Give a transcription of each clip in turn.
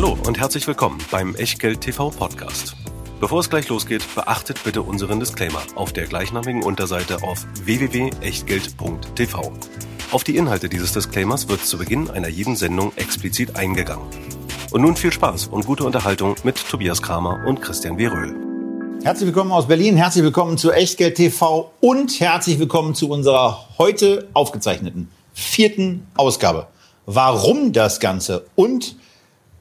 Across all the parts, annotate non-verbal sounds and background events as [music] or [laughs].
Hallo und herzlich willkommen beim Echtgeld TV Podcast. Bevor es gleich losgeht, beachtet bitte unseren Disclaimer auf der gleichnamigen Unterseite auf www.echtgeld.tv. Auf die Inhalte dieses Disclaimers wird zu Beginn einer jeden Sendung explizit eingegangen. Und nun viel Spaß und gute Unterhaltung mit Tobias Kramer und Christian Weröhl. Herzlich willkommen aus Berlin, herzlich willkommen zu Echtgeld TV und herzlich willkommen zu unserer heute aufgezeichneten vierten Ausgabe. Warum das Ganze und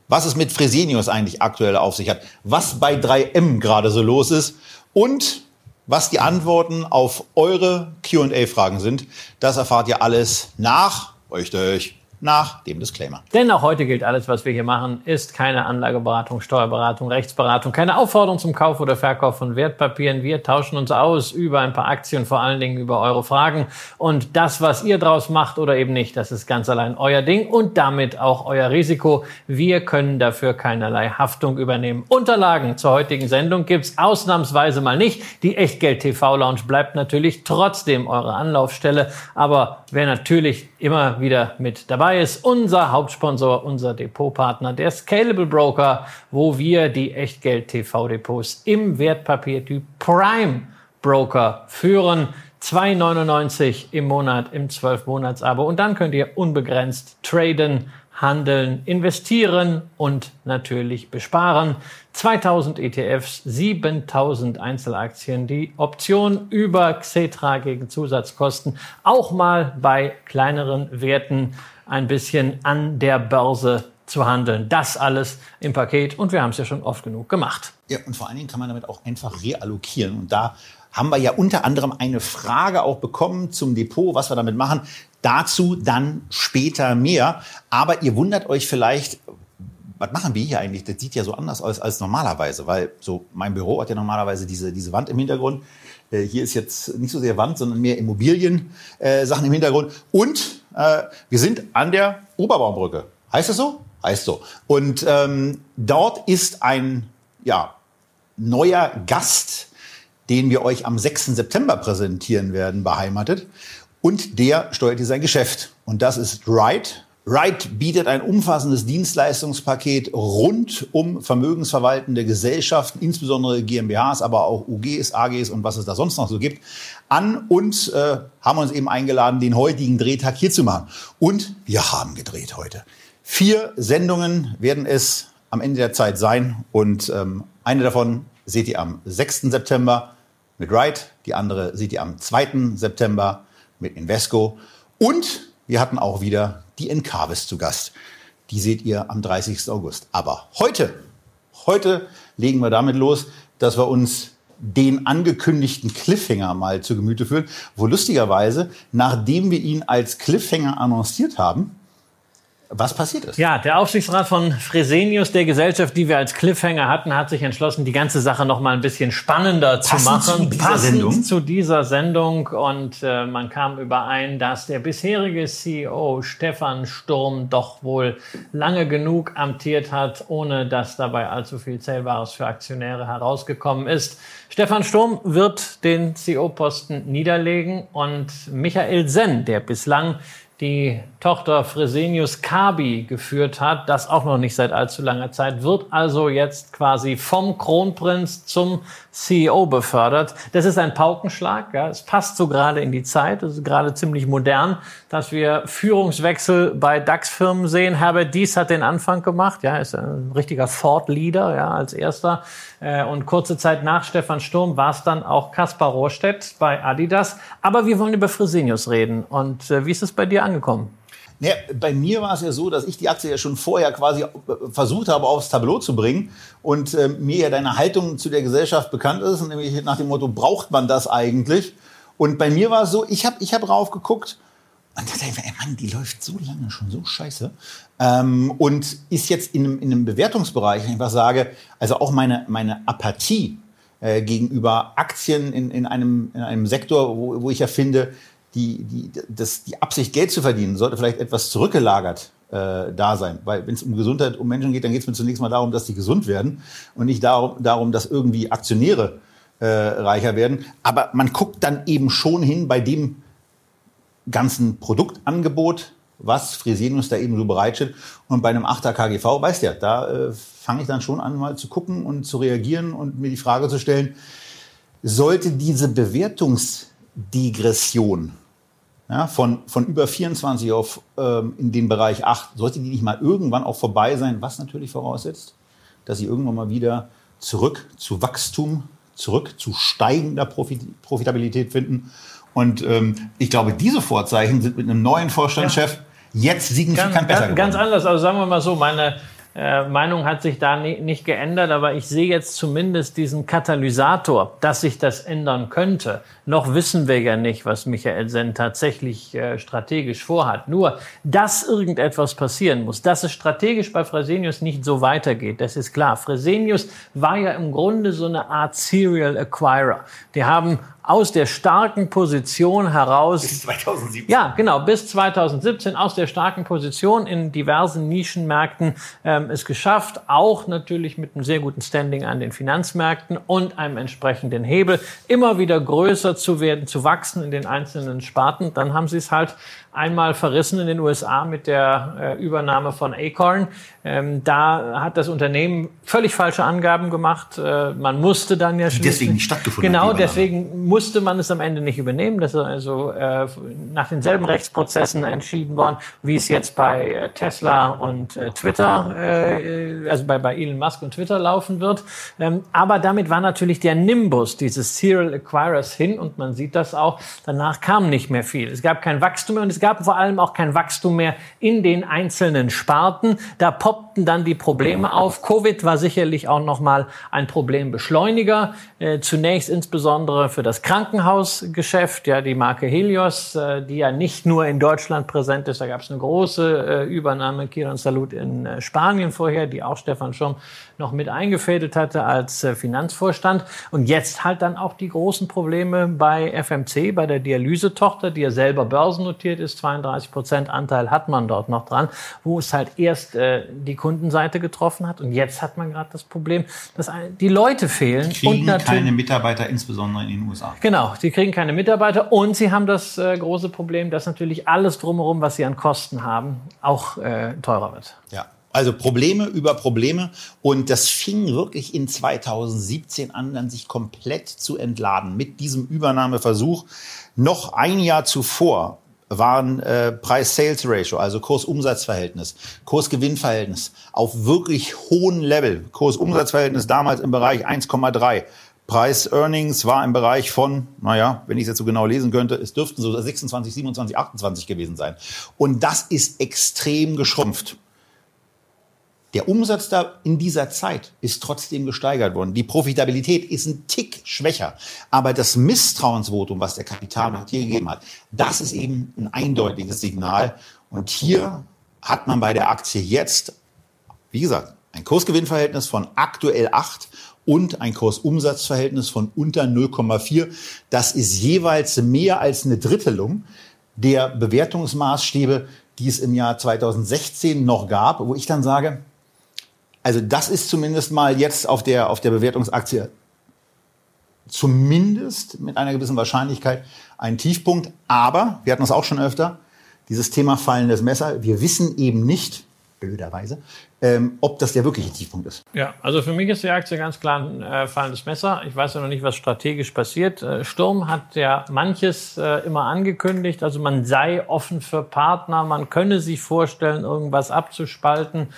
was es mit Fresenius eigentlich aktuell auf sich hat, was bei 3M gerade so los ist und was die Antworten auf eure QA-Fragen sind, das erfahrt ihr alles nach, richtig, nach dem Disclaimer. Denn auch heute gilt, alles, was wir hier machen, ist keine Anlageberatung, Steuerberatung, Rechtsberatung, keine Aufforderung zum Kauf oder Verkauf von Wertpapieren. Wir tauschen uns aus über ein paar Aktien, vor allen Dingen über eure Fragen. Und das, was ihr draus macht oder eben nicht, das ist ganz allein euer Ding und damit auch euer Risiko. Wir können dafür keinerlei Haftung übernehmen. Unterlagen zur heutigen Sendung gibt's ausnahmsweise mal nicht. Die Echtgeld TV Lounge bleibt natürlich trotzdem eure Anlaufstelle. Aber wer natürlich immer wieder mit dabei dabei ist unser Hauptsponsor, unser Depotpartner, der Scalable Broker, wo wir die Echtgeld-TV-Depots im Wertpapiertyp Prime Broker führen. 2,99 im Monat im 12-Monats-Abo und dann könnt ihr unbegrenzt traden, handeln, investieren und natürlich besparen. 2000 ETFs, 7000 Einzelaktien, die Option über Xetra gegen Zusatzkosten, auch mal bei kleineren Werten ein bisschen an der Börse zu handeln. Das alles im Paket und wir haben es ja schon oft genug gemacht. Ja, und vor allen Dingen kann man damit auch einfach reallokieren. Und da haben wir ja unter anderem eine Frage auch bekommen zum Depot, was wir damit machen. Dazu dann später mehr. Aber ihr wundert euch vielleicht, was machen wir hier eigentlich? Das sieht ja so anders aus als normalerweise, weil so mein Büro hat ja normalerweise diese, diese Wand im Hintergrund. Äh, hier ist jetzt nicht so sehr Wand, sondern mehr Immobilien, äh, im Hintergrund. Und äh, wir sind an der Oberbaumbrücke. Heißt das so? Heißt so. Und ähm, dort ist ein ja, neuer Gast, den wir euch am 6. September präsentieren werden, beheimatet. Und der steuert hier sein Geschäft. Und das ist Wright Wright bietet ein umfassendes Dienstleistungspaket rund um vermögensverwaltende Gesellschaften, insbesondere GmbHs, aber auch UGs, AGs und was es da sonst noch so gibt, an und äh, haben uns eben eingeladen, den heutigen Drehtag hier zu machen. Und wir haben gedreht heute. Vier Sendungen werden es am Ende der Zeit sein und ähm, eine davon seht ihr am 6. September mit Wright, die andere seht ihr am 2. September mit Invesco und wir hatten auch wieder die Encarvis zu Gast. Die seht ihr am 30. August. Aber heute, heute legen wir damit los, dass wir uns den angekündigten Cliffhanger mal zu Gemüte führen, wo lustigerweise, nachdem wir ihn als Cliffhanger annonciert haben, was passiert ist. Ja, der Aufsichtsrat von Fresenius, der Gesellschaft, die wir als Cliffhanger hatten, hat sich entschlossen, die ganze Sache noch mal ein bisschen spannender passend zu machen. Zu dieser passend Sendung. zu dieser Sendung. Und äh, man kam überein, dass der bisherige CEO Stefan Sturm doch wohl lange genug amtiert hat, ohne dass dabei allzu viel Zählbares für Aktionäre herausgekommen ist. Stefan Sturm wird den CEO-Posten niederlegen und Michael Senn, der bislang die Tochter Fresenius Kabi geführt hat, das auch noch nicht seit allzu langer Zeit, wird also jetzt quasi vom Kronprinz zum CEO befördert. Das ist ein Paukenschlag. Ja. Es passt so gerade in die Zeit. Es ist gerade ziemlich modern, dass wir Führungswechsel bei DAX-Firmen sehen. Herbert Dies hat den Anfang gemacht. Ja, ist ein richtiger Ford-Leader ja, als erster. Äh, und kurze Zeit nach Stefan Sturm war es dann auch Kaspar Rohrstedt bei Adidas. Aber wir wollen über Fresenius reden. Und äh, wie ist es bei dir angekommen? Ja, bei mir war es ja so, dass ich die Aktie ja schon vorher quasi äh, versucht habe, aufs Tableau zu bringen und äh, mir ja deine Haltung zu der Gesellschaft bekannt ist, nämlich nach dem Motto, braucht man das eigentlich? Und bei mir war es so, ich habe ich hab rauf geguckt und dachte, ey Mann, die läuft so lange schon so scheiße. Ähm, und ist jetzt in einem, in einem Bewertungsbereich, wenn ich was sage, also auch meine, meine Apathie äh, gegenüber Aktien in, in, einem, in einem Sektor, wo, wo ich ja finde, die, die, das, die Absicht, Geld zu verdienen, sollte vielleicht etwas zurückgelagert äh, da sein. Weil wenn es um Gesundheit, um Menschen geht, dann geht es mir zunächst mal darum, dass die gesund werden und nicht darum, darum dass irgendwie Aktionäre äh, reicher werden. Aber man guckt dann eben schon hin bei dem ganzen Produktangebot, was Fresenius da eben so bereitstellt. Und bei einem 8er KGV, weißt ja, da äh, fange ich dann schon an, mal zu gucken und zu reagieren und mir die Frage zu stellen, sollte diese Bewertungsdegression ja, von, von über 24 auf ähm, in den Bereich 8, sollte die nicht mal irgendwann auch vorbei sein, was natürlich voraussetzt, dass sie irgendwann mal wieder zurück zu Wachstum, zurück zu steigender Profit Profitabilität finden. Und ähm, ich glaube, diese Vorzeichen sind mit einem neuen Vorstandschef ja. jetzt signifikant ganz, besser geworden. Ganz anders. Also sagen wir mal so, meine äh, Meinung hat sich da nicht geändert, aber ich sehe jetzt zumindest diesen Katalysator, dass sich das ändern könnte. Noch wissen wir ja nicht, was Michael Senn tatsächlich äh, strategisch vorhat. Nur, dass irgendetwas passieren muss, dass es strategisch bei Fresenius nicht so weitergeht, das ist klar. Fresenius war ja im Grunde so eine Art Serial Acquirer. Die haben aus der starken Position heraus. Bis 2017. Ja, genau, bis 2017 aus der starken Position in diversen Nischenmärkten ähm, es geschafft, auch natürlich mit einem sehr guten Standing an den Finanzmärkten und einem entsprechenden Hebel immer wieder größer zu werden, zu wachsen in den einzelnen Sparten. Dann haben sie es halt einmal verrissen in den USA mit der äh, Übernahme von Acorn. Ähm, da hat das Unternehmen völlig falsche Angaben gemacht. Äh, man musste dann ja schließlich, deswegen nicht stattgefunden. Genau, deswegen musste man es am Ende nicht übernehmen. Das ist also äh, nach denselben Rechtsprozessen entschieden worden, wie es jetzt bei äh, Tesla und äh, Twitter, äh, also bei, bei Elon Musk und Twitter laufen wird. Ähm, aber damit war natürlich der Nimbus dieses Serial Acquirers hin und man sieht das auch. Danach kam nicht mehr viel. Es gab kein Wachstum mehr und es gab gab vor allem auch kein Wachstum mehr in den einzelnen Sparten. Da poppten dann die Probleme auf. Covid war sicherlich auch noch mal ein Problembeschleuniger. Äh, zunächst insbesondere für das Krankenhausgeschäft, ja die Marke Helios, äh, die ja nicht nur in Deutschland präsent ist. Da gab es eine große äh, Übernahme Kiron Salut in Spanien vorher, die auch Stefan Schirm noch mit eingefädelt hatte als äh, Finanzvorstand. Und jetzt halt dann auch die großen Probleme bei FMC, bei der Dialysetochter, die ja selber börsennotiert ist. 32 Prozent Anteil hat man dort noch dran, wo es halt erst äh, die Kundenseite getroffen hat. Und jetzt hat man gerade das Problem, dass die Leute fehlen. Die kriegen und keine Mitarbeiter, insbesondere in den USA. Genau, die kriegen keine Mitarbeiter und sie haben das äh, große Problem, dass natürlich alles drumherum, was sie an Kosten haben, auch äh, teurer wird. Ja. Also Probleme über Probleme. Und das fing wirklich in 2017 an, dann sich komplett zu entladen mit diesem Übernahmeversuch. Noch ein Jahr zuvor waren äh, Preis-Sales-Ratio, also Kurs-Umsatz-Verhältnis, Kurs-Gewinn-Verhältnis auf wirklich hohen Level. Kurs-Umsatz-Verhältnis damals im Bereich 1,3. Preis-Earnings war im Bereich von, naja, wenn ich es jetzt so genau lesen könnte, es dürften so 26, 27, 28 gewesen sein. Und das ist extrem geschrumpft. Der Umsatz da in dieser Zeit ist trotzdem gesteigert worden. Die Profitabilität ist ein Tick schwächer. Aber das Misstrauensvotum, was der Kapitalmarkt hier gegeben hat, das ist eben ein eindeutiges Signal. Und hier hat man bei der Aktie jetzt, wie gesagt, ein Kursgewinnverhältnis von aktuell 8 und ein Kursumsatzverhältnis von unter 0,4. Das ist jeweils mehr als eine Drittelung der Bewertungsmaßstäbe, die es im Jahr 2016 noch gab, wo ich dann sage, also das ist zumindest mal jetzt auf der, auf der Bewertungsaktie zumindest mit einer gewissen Wahrscheinlichkeit ein Tiefpunkt. Aber, wir hatten das auch schon öfter, dieses Thema fallendes Messer, wir wissen eben nicht, blöderweise, ähm, ob das der wirkliche Tiefpunkt ist. Ja, also für mich ist die Aktie ganz klar ein äh, fallendes Messer. Ich weiß ja noch nicht, was strategisch passiert. Äh, Sturm hat ja manches äh, immer angekündigt. Also man sei offen für Partner, man könne sich vorstellen, irgendwas abzuspalten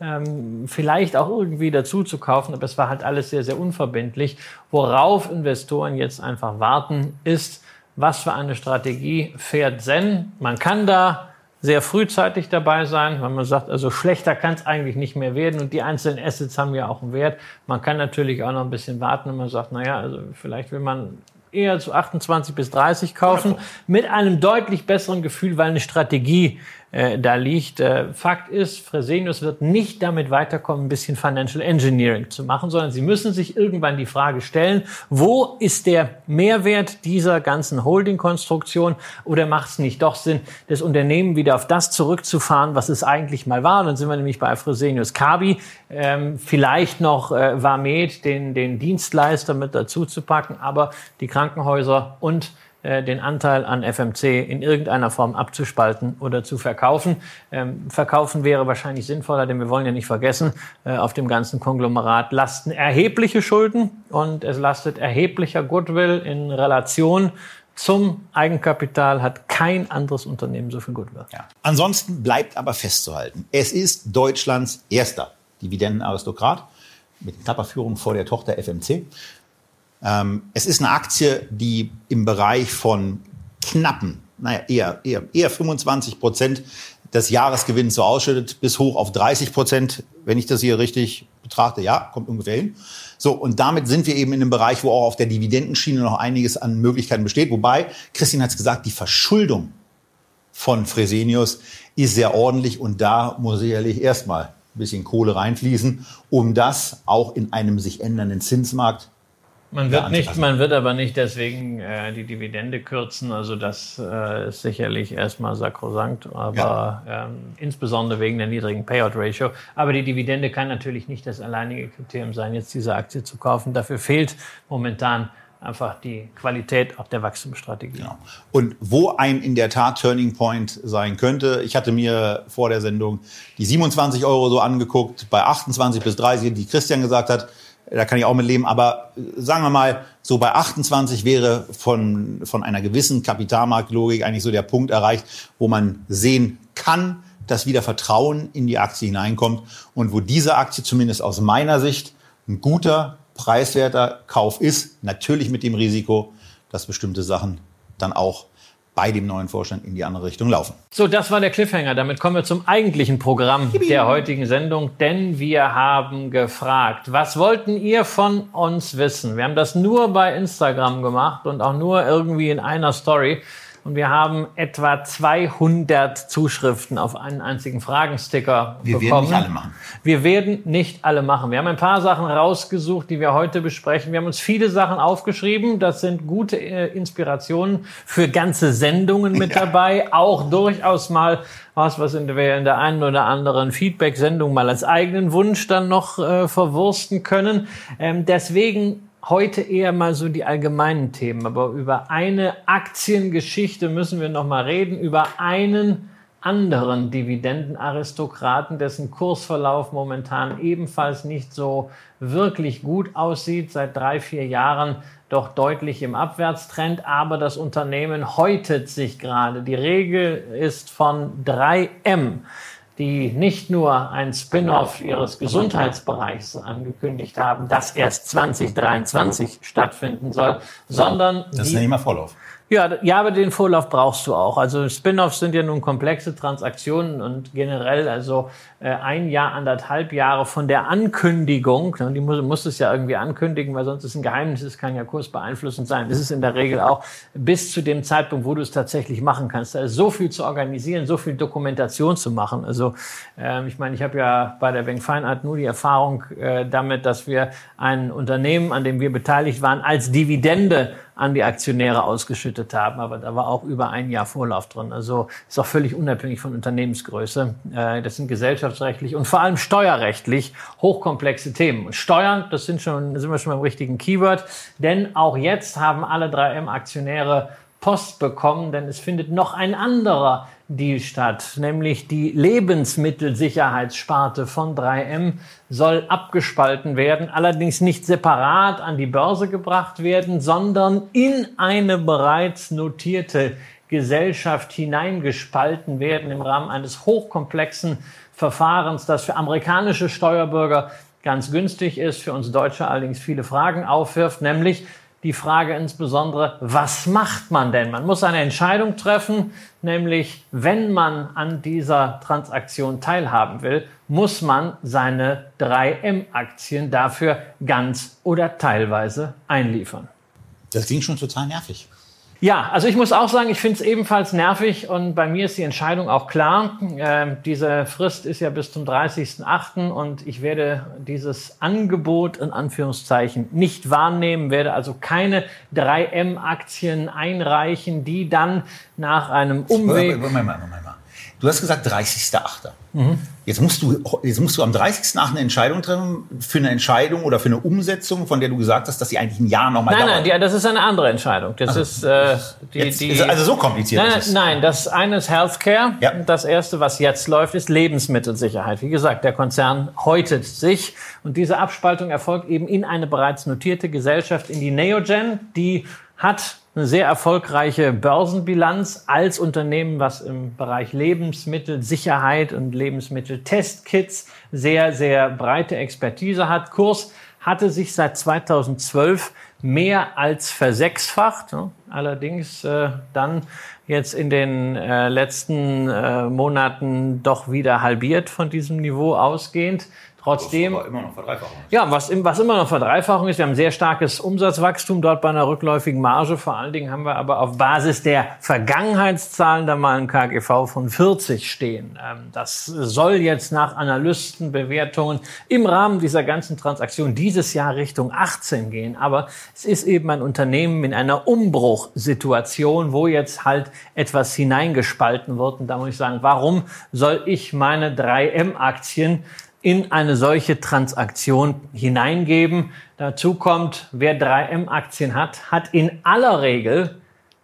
ähm, vielleicht auch irgendwie dazu zu kaufen, aber es war halt alles sehr, sehr unverbindlich. Worauf Investoren jetzt einfach warten, ist, was für eine Strategie fährt Zen. Man kann da sehr frühzeitig dabei sein, weil man sagt, also schlechter kann es eigentlich nicht mehr werden und die einzelnen Assets haben ja auch einen Wert. Man kann natürlich auch noch ein bisschen warten, wenn man sagt, naja, also vielleicht will man eher zu 28 bis 30 kaufen, mit einem deutlich besseren Gefühl, weil eine Strategie äh, da liegt. Äh, Fakt ist, Fresenius wird nicht damit weiterkommen, ein bisschen Financial Engineering zu machen, sondern sie müssen sich irgendwann die Frage stellen, wo ist der Mehrwert dieser ganzen Holding-Konstruktion oder macht es nicht doch Sinn, das Unternehmen wieder auf das zurückzufahren, was es eigentlich mal war? dann sind wir nämlich bei Fresenius Kabi, ähm, vielleicht noch äh, Vamed, den, den Dienstleister mit dazu zu packen, aber die Krankenhäuser und den Anteil an FMC in irgendeiner Form abzuspalten oder zu verkaufen. Ähm, verkaufen wäre wahrscheinlich sinnvoller, denn wir wollen ja nicht vergessen, äh, auf dem ganzen Konglomerat lasten erhebliche Schulden und es lastet erheblicher Goodwill in Relation zum Eigenkapital hat kein anderes Unternehmen so viel Goodwill. Ja. Ansonsten bleibt aber festzuhalten, es ist Deutschlands erster Dividendenaristokrat mit knapper Führung vor der Tochter FMC. Ähm, es ist eine Aktie, die im Bereich von knappen, naja, eher, eher, eher 25 Prozent des Jahresgewinns so ausschüttet, bis hoch auf 30 Prozent, wenn ich das hier richtig betrachte. Ja, kommt ungefähr hin. So, und damit sind wir eben in einem Bereich, wo auch auf der Dividendenschiene noch einiges an Möglichkeiten besteht. Wobei, Christian hat es gesagt, die Verschuldung von Fresenius ist sehr ordentlich und da muss sicherlich erstmal ein bisschen Kohle reinfließen, um das auch in einem sich ändernden Zinsmarkt man wird, nicht, man wird aber nicht deswegen äh, die Dividende kürzen. Also das äh, ist sicherlich erstmal sakrosankt, aber ja. ähm, insbesondere wegen der niedrigen Payout-Ratio. Aber die Dividende kann natürlich nicht das alleinige Kriterium sein, jetzt diese Aktie zu kaufen. Dafür fehlt momentan einfach die Qualität auch der Wachstumsstrategie. Genau. Und wo ein in der Tat Turning Point sein könnte, ich hatte mir vor der Sendung die 27 Euro so angeguckt, bei 28 bis 30, die Christian gesagt hat, da kann ich auch mit leben. Aber äh, sagen wir mal, so bei 28 wäre von, von einer gewissen Kapitalmarktlogik eigentlich so der Punkt erreicht, wo man sehen kann, dass wieder Vertrauen in die Aktie hineinkommt und wo diese Aktie zumindest aus meiner Sicht ein guter, preiswerter Kauf ist. Natürlich mit dem Risiko, dass bestimmte Sachen dann auch bei dem neuen Vorstand in die andere Richtung laufen. So, das war der Cliffhanger. Damit kommen wir zum eigentlichen Programm der heutigen Sendung, denn wir haben gefragt, was wollten ihr von uns wissen? Wir haben das nur bei Instagram gemacht und auch nur irgendwie in einer Story. Und wir haben etwa 200 Zuschriften auf einen einzigen Fragensticker wir bekommen. Wir werden nicht alle machen. Wir werden nicht alle machen. Wir haben ein paar Sachen rausgesucht, die wir heute besprechen. Wir haben uns viele Sachen aufgeschrieben. Das sind gute äh, Inspirationen für ganze Sendungen mit [laughs] ja. dabei. Auch durchaus mal was, was wir in der einen oder anderen Feedback-Sendung mal als eigenen Wunsch dann noch äh, verwursten können. Ähm, deswegen heute eher mal so die allgemeinen Themen, aber über eine Aktiengeschichte müssen wir noch mal reden, über einen anderen Dividendenaristokraten, dessen Kursverlauf momentan ebenfalls nicht so wirklich gut aussieht, seit drei, vier Jahren doch deutlich im Abwärtstrend, aber das Unternehmen häutet sich gerade. Die Regel ist von 3M die nicht nur ein Spin-off ihres Gesundheitsbereichs angekündigt haben, das erst 2023 stattfinden soll, sondern das ist ja immer Vorlauf. Ja, ja, aber den Vorlauf brauchst du auch. Also Spin-offs sind ja nun komplexe Transaktionen und generell, also äh, ein Jahr, anderthalb Jahre von der Ankündigung, ne, die muss, muss es ja irgendwie ankündigen, weil sonst ist ein Geheimnis, es kann ja kursbeeinflussend sein. Das ist in der Regel auch bis zu dem Zeitpunkt, wo du es tatsächlich machen kannst. Da ist so viel zu organisieren, so viel Dokumentation zu machen. Also äh, ich meine, ich habe ja bei der Bank Fine Art nur die Erfahrung äh, damit, dass wir ein Unternehmen, an dem wir beteiligt waren, als Dividende an die Aktionäre ausgeschüttet haben. Aber da war auch über ein Jahr Vorlauf drin. Also ist auch völlig unabhängig von Unternehmensgröße. Äh, das sind gesellschaftsrechtlich und vor allem steuerrechtlich hochkomplexe Themen. Steuern, das sind schon, sind wir schon beim richtigen Keyword. Denn auch jetzt haben alle 3M-Aktionäre Post bekommen, denn es findet noch ein anderer Deal statt, nämlich die Lebensmittelsicherheitssparte von 3M soll abgespalten werden, allerdings nicht separat an die Börse gebracht werden, sondern in eine bereits notierte Gesellschaft hineingespalten werden im Rahmen eines hochkomplexen Verfahrens, das für amerikanische Steuerbürger ganz günstig ist, für uns Deutsche allerdings viele Fragen aufwirft, nämlich die Frage insbesondere, was macht man denn? Man muss eine Entscheidung treffen, nämlich wenn man an dieser Transaktion teilhaben will, muss man seine 3M-Aktien dafür ganz oder teilweise einliefern. Das klingt schon total nervig. Ja, also ich muss auch sagen, ich finde es ebenfalls nervig und bei mir ist die Entscheidung auch klar. Ähm, diese Frist ist ja bis zum 30.08. und ich werde dieses Angebot in Anführungszeichen nicht wahrnehmen, werde also keine 3M-Aktien einreichen, die dann nach einem Umweg... Moment mal, Moment mal. Du hast gesagt 30.8. Mhm. Jetzt, musst du, jetzt musst du am 30.8. eine Entscheidung treffen für eine Entscheidung oder für eine Umsetzung, von der du gesagt hast, dass sie eigentlich ein Jahr nochmal dauert. Nein, nein, das ist eine andere Entscheidung. Das also, ist äh, die, jetzt, die, ist also so kompliziert. Nein, nein, nein, das eine ist Healthcare. Ja. Das erste, was jetzt läuft, ist Lebensmittelsicherheit. Wie gesagt, der Konzern häutet sich und diese Abspaltung erfolgt eben in eine bereits notierte Gesellschaft, in die Neogen, die hat eine sehr erfolgreiche Börsenbilanz als Unternehmen, was im Bereich Lebensmittelsicherheit und Lebensmitteltestkits sehr, sehr breite Expertise hat. Kurs hatte sich seit 2012 mehr als versechsfacht. Allerdings äh, dann jetzt in den äh, letzten äh, Monaten doch wieder halbiert von diesem Niveau ausgehend. Trotzdem. Was immer noch Verdreifachung ist. Ja, was, was immer noch Verdreifachung ist. Wir haben sehr starkes Umsatzwachstum dort bei einer rückläufigen Marge. Vor allen Dingen haben wir aber auf Basis der Vergangenheitszahlen da mal ein KGV von 40 stehen. Ähm, das soll jetzt nach Analystenbewertungen im Rahmen dieser ganzen Transaktion dieses Jahr Richtung 18 gehen. Aber es ist eben ein Unternehmen in einer Umbruchsituation, wo jetzt halt etwas hineingespalten wird. Und da muss ich sagen, warum soll ich meine 3M-Aktien in eine solche Transaktion hineingeben. Dazu kommt, wer 3M-Aktien hat, hat in aller Regel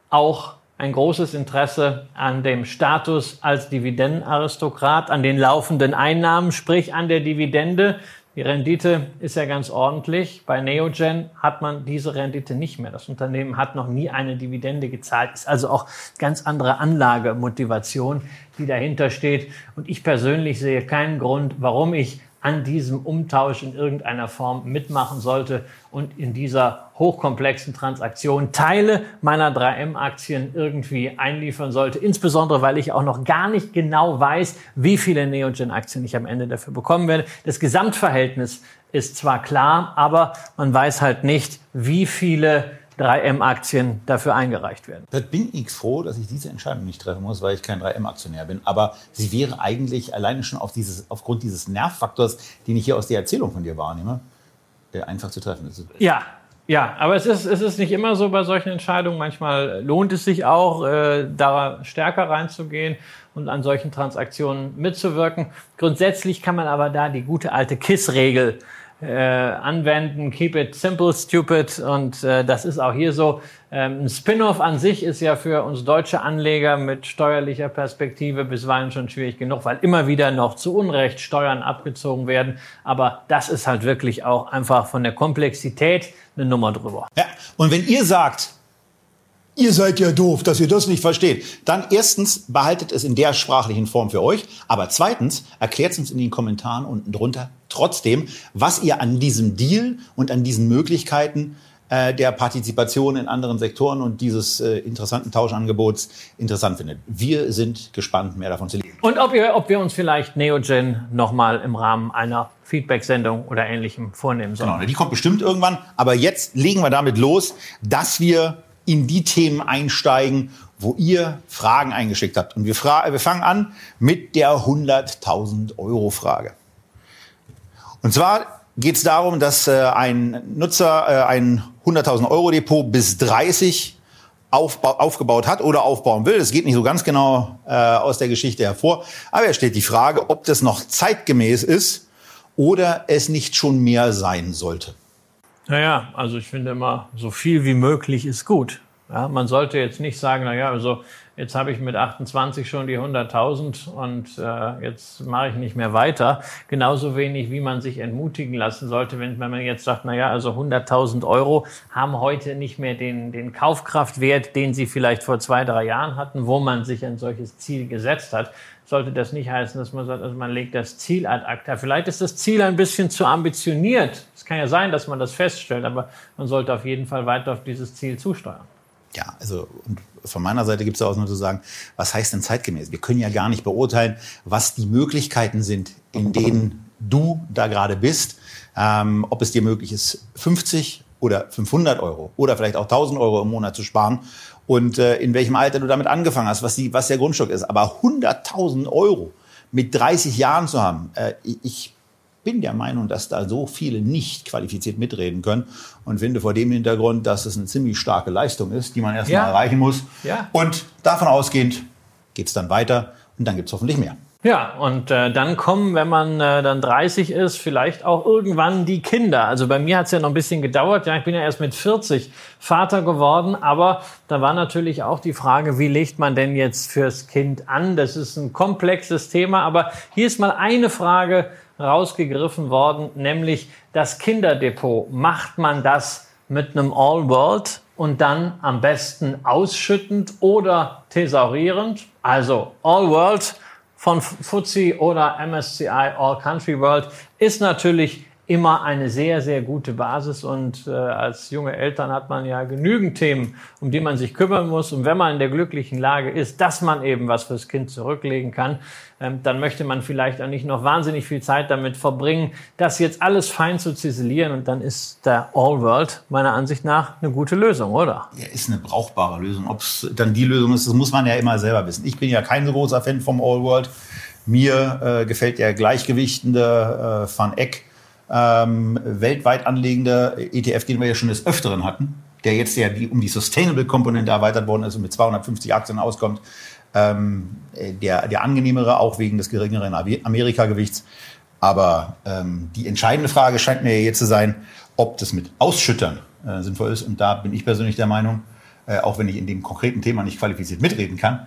auch ein großes Interesse an dem Status als Dividendenaristokrat, an den laufenden Einnahmen, sprich an der Dividende. Die Rendite ist ja ganz ordentlich. Bei Neogen hat man diese Rendite nicht mehr. Das Unternehmen hat noch nie eine Dividende gezahlt. Ist also auch ganz andere Anlagemotivation, die dahinter steht. Und ich persönlich sehe keinen Grund, warum ich an diesem Umtausch in irgendeiner Form mitmachen sollte und in dieser hochkomplexen Transaktion Teile meiner 3M-Aktien irgendwie einliefern sollte. Insbesondere, weil ich auch noch gar nicht genau weiß, wie viele Neogen-Aktien ich am Ende dafür bekommen werde. Das Gesamtverhältnis ist zwar klar, aber man weiß halt nicht, wie viele 3M-Aktien dafür eingereicht werden. Da bin ich froh, dass ich diese Entscheidung nicht treffen muss, weil ich kein 3M-Aktionär bin. Aber sie wäre eigentlich alleine schon auf dieses, aufgrund dieses Nervfaktors, den ich hier aus der Erzählung von dir wahrnehme, äh, einfach zu treffen. Ja, ja, aber es ist, es ist nicht immer so bei solchen Entscheidungen. Manchmal lohnt es sich auch, äh, da stärker reinzugehen und an solchen Transaktionen mitzuwirken. Grundsätzlich kann man aber da die gute alte KISS-Regel äh, anwenden. Keep it simple, stupid. Und äh, das ist auch hier so. Ähm, ein Spin-off an sich ist ja für uns deutsche Anleger mit steuerlicher Perspektive bisweilen schon schwierig genug, weil immer wieder noch zu Unrecht Steuern abgezogen werden. Aber das ist halt wirklich auch einfach von der Komplexität eine Nummer drüber. Ja, und wenn ihr sagt, Ihr seid ja doof, dass ihr das nicht versteht. Dann erstens behaltet es in der sprachlichen Form für euch, aber zweitens erklärt es uns in den Kommentaren unten drunter trotzdem, was ihr an diesem Deal und an diesen Möglichkeiten äh, der Partizipation in anderen Sektoren und dieses äh, interessanten Tauschangebots interessant findet. Wir sind gespannt, mehr davon zu lesen. Und ob, ihr, ob wir uns vielleicht Neogen nochmal im Rahmen einer Feedback-Sendung oder ähnlichem vornehmen sollen. Genau, die kommt bestimmt irgendwann. Aber jetzt legen wir damit los, dass wir in die Themen einsteigen, wo ihr Fragen eingeschickt habt. Und wir, wir fangen an mit der 100.000 Euro Frage. Und zwar geht es darum, dass äh, ein Nutzer äh, ein 100.000 Euro Depot bis 30 aufgebaut hat oder aufbauen will. Das geht nicht so ganz genau äh, aus der Geschichte hervor. Aber er stellt die Frage, ob das noch zeitgemäß ist oder es nicht schon mehr sein sollte. Naja, also ich finde immer, so viel wie möglich ist gut. Ja, man sollte jetzt nicht sagen, naja, also jetzt habe ich mit 28 schon die 100.000 und äh, jetzt mache ich nicht mehr weiter. Genauso wenig, wie man sich entmutigen lassen sollte, wenn, wenn man jetzt sagt, naja, also 100.000 Euro haben heute nicht mehr den, den Kaufkraftwert, den sie vielleicht vor zwei, drei Jahren hatten, wo man sich ein solches Ziel gesetzt hat sollte das nicht heißen, dass man sagt, also man legt das Ziel ad acta. Vielleicht ist das Ziel ein bisschen zu ambitioniert. Es kann ja sein, dass man das feststellt, aber man sollte auf jeden Fall weiter auf dieses Ziel zusteuern. Ja, also von meiner Seite gibt es auch nur zu sagen, was heißt denn zeitgemäß? Wir können ja gar nicht beurteilen, was die Möglichkeiten sind, in denen du da gerade bist. Ähm, ob es dir möglich ist, 50 oder 500 Euro oder vielleicht auch 1000 Euro im Monat zu sparen und äh, in welchem Alter du damit angefangen hast, was, die, was der Grundstock ist. Aber 100.000 Euro mit 30 Jahren zu haben, äh, ich bin der Meinung, dass da so viele nicht qualifiziert mitreden können und finde vor dem Hintergrund, dass es eine ziemlich starke Leistung ist, die man erstmal ja. erreichen muss. Ja. Und davon ausgehend geht es dann weiter und dann gibt es hoffentlich mehr. Ja, und äh, dann kommen, wenn man äh, dann 30 ist, vielleicht auch irgendwann die Kinder. Also bei mir hat es ja noch ein bisschen gedauert. Ja, ich bin ja erst mit 40 Vater geworden, aber da war natürlich auch die Frage, wie legt man denn jetzt fürs Kind an? Das ist ein komplexes Thema, aber hier ist mal eine Frage rausgegriffen worden, nämlich das Kinderdepot. Macht man das mit einem All World und dann am besten ausschüttend oder thesaurierend? Also All World von FTSE oder MSCI All Country World ist natürlich immer eine sehr, sehr gute Basis und äh, als junge Eltern hat man ja genügend Themen, um die man sich kümmern muss. Und wenn man in der glücklichen Lage ist, dass man eben was fürs Kind zurücklegen kann, ähm, dann möchte man vielleicht auch nicht noch wahnsinnig viel Zeit damit verbringen, das jetzt alles fein zu ziselieren und dann ist der All World meiner Ansicht nach eine gute Lösung, oder? Ja, ist eine brauchbare Lösung. Ob es dann die Lösung ist, das muss man ja immer selber wissen. Ich bin ja kein so großer Fan vom All World. Mir äh, gefällt der gleichgewichtende äh, Van Eck ähm, weltweit anlegende ETF, den wir ja schon des Öfteren hatten, der jetzt ja die, um die Sustainable-Komponente erweitert worden ist und mit 250 Aktien auskommt, ähm, der, der angenehmere, auch wegen des geringeren Amerika-Gewichts. Aber ähm, die entscheidende Frage scheint mir jetzt zu sein, ob das mit Ausschüttern äh, sinnvoll ist. Und da bin ich persönlich der Meinung, äh, auch wenn ich in dem konkreten Thema nicht qualifiziert mitreden kann,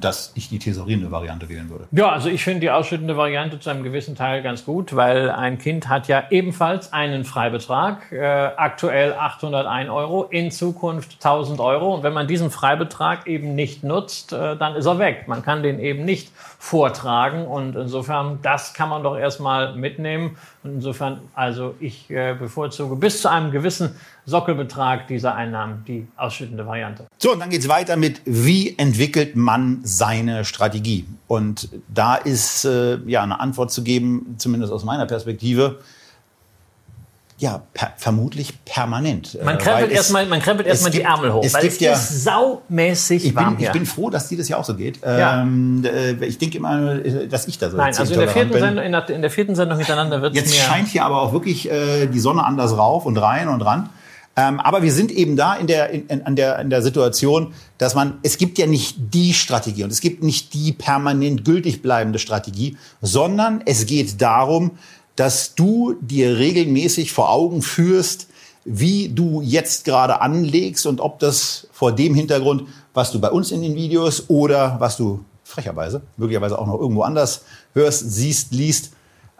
dass ich die tesorierende Variante wählen würde. Ja, also ich finde die ausschüttende Variante zu einem gewissen Teil ganz gut, weil ein Kind hat ja ebenfalls einen Freibetrag, äh, aktuell 801 Euro, in Zukunft 1000 Euro. Und wenn man diesen Freibetrag eben nicht nutzt, äh, dann ist er weg. Man kann den eben nicht vortragen und insofern, das kann man doch erstmal mitnehmen. Und insofern, also ich äh, bevorzuge bis zu einem gewissen Sockelbetrag dieser Einnahmen die ausschüttende Variante. So, und dann geht es weiter mit, wie entwickelt man seine Strategie? Und da ist äh, ja eine Antwort zu geben, zumindest aus meiner Perspektive, ja, per, vermutlich permanent. Man krempelt erstmal, man krempelt erstmal die Ärmel hoch, es weil es ja, ist saumäßig ich warm bin, Ich bin froh, dass dir das ja auch so geht. Ja. Ähm, äh, ich denke immer, dass ich da so Nein, also in der, vierten Sendung, in, der, in der vierten Sendung miteinander wird es Jetzt scheint hier aber auch wirklich äh, die Sonne anders rauf und rein und ran. Ähm, aber wir sind eben da in der, in, in, der, in der Situation, dass man, es gibt ja nicht die Strategie und es gibt nicht die permanent gültig bleibende Strategie, sondern es geht darum, dass du dir regelmäßig vor Augen führst, wie du jetzt gerade anlegst und ob das vor dem Hintergrund, was du bei uns in den Videos oder was du frecherweise, möglicherweise auch noch irgendwo anders hörst, siehst, liest,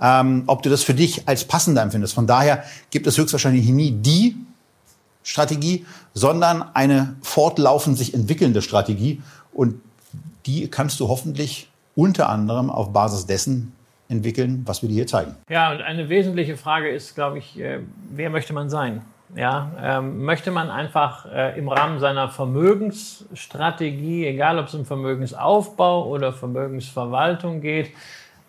ähm, ob du das für dich als passender empfindest. Von daher gibt es höchstwahrscheinlich nie die Strategie, sondern eine fortlaufend sich entwickelnde Strategie. Und die kannst du hoffentlich unter anderem auf Basis dessen entwickeln, was wir dir hier zeigen. Ja, und eine wesentliche Frage ist, glaube ich, äh, wer möchte man sein? Ja, ähm, möchte man einfach äh, im Rahmen seiner Vermögensstrategie, egal ob es um Vermögensaufbau oder Vermögensverwaltung geht,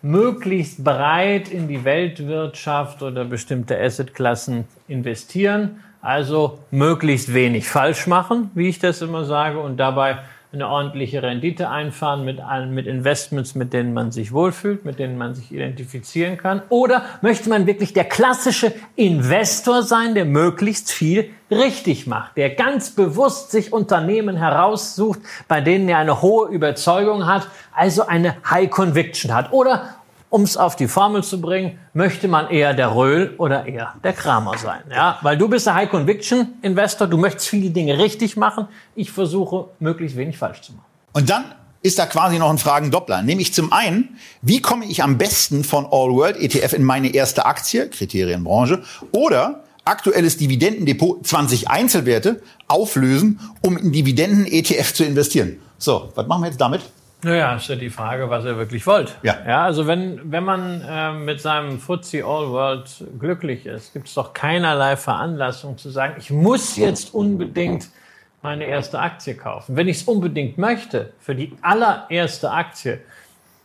möglichst breit in die Weltwirtschaft oder bestimmte Assetklassen investieren? Also möglichst wenig falsch machen, wie ich das immer sage, und dabei eine ordentliche Rendite einfahren mit, mit Investments, mit denen man sich wohlfühlt, mit denen man sich identifizieren kann? Oder möchte man wirklich der klassische Investor sein, der möglichst viel richtig macht, der ganz bewusst sich Unternehmen heraussucht, bei denen er eine hohe Überzeugung hat, also eine High Conviction hat? Oder um es auf die Formel zu bringen, möchte man eher der Röhl oder eher der Kramer sein. Ja? Weil du bist der High Conviction Investor, du möchtest viele Dinge richtig machen. Ich versuche, möglichst wenig falsch zu machen. Und dann ist da quasi noch ein Fragendoppler. Nämlich zum einen, wie komme ich am besten von All World ETF in meine erste Aktie, Kriterienbranche, oder aktuelles Dividendendepot 20 Einzelwerte auflösen, um in Dividenden-ETF zu investieren. So, was machen wir jetzt damit? Naja, ist ja die Frage, was ihr wirklich wollt. Ja. Ja, also wenn, wenn man äh, mit seinem FTSE All World glücklich ist, gibt es doch keinerlei Veranlassung zu sagen, ich muss jetzt unbedingt meine erste Aktie kaufen. Wenn ich es unbedingt möchte, für die allererste Aktie,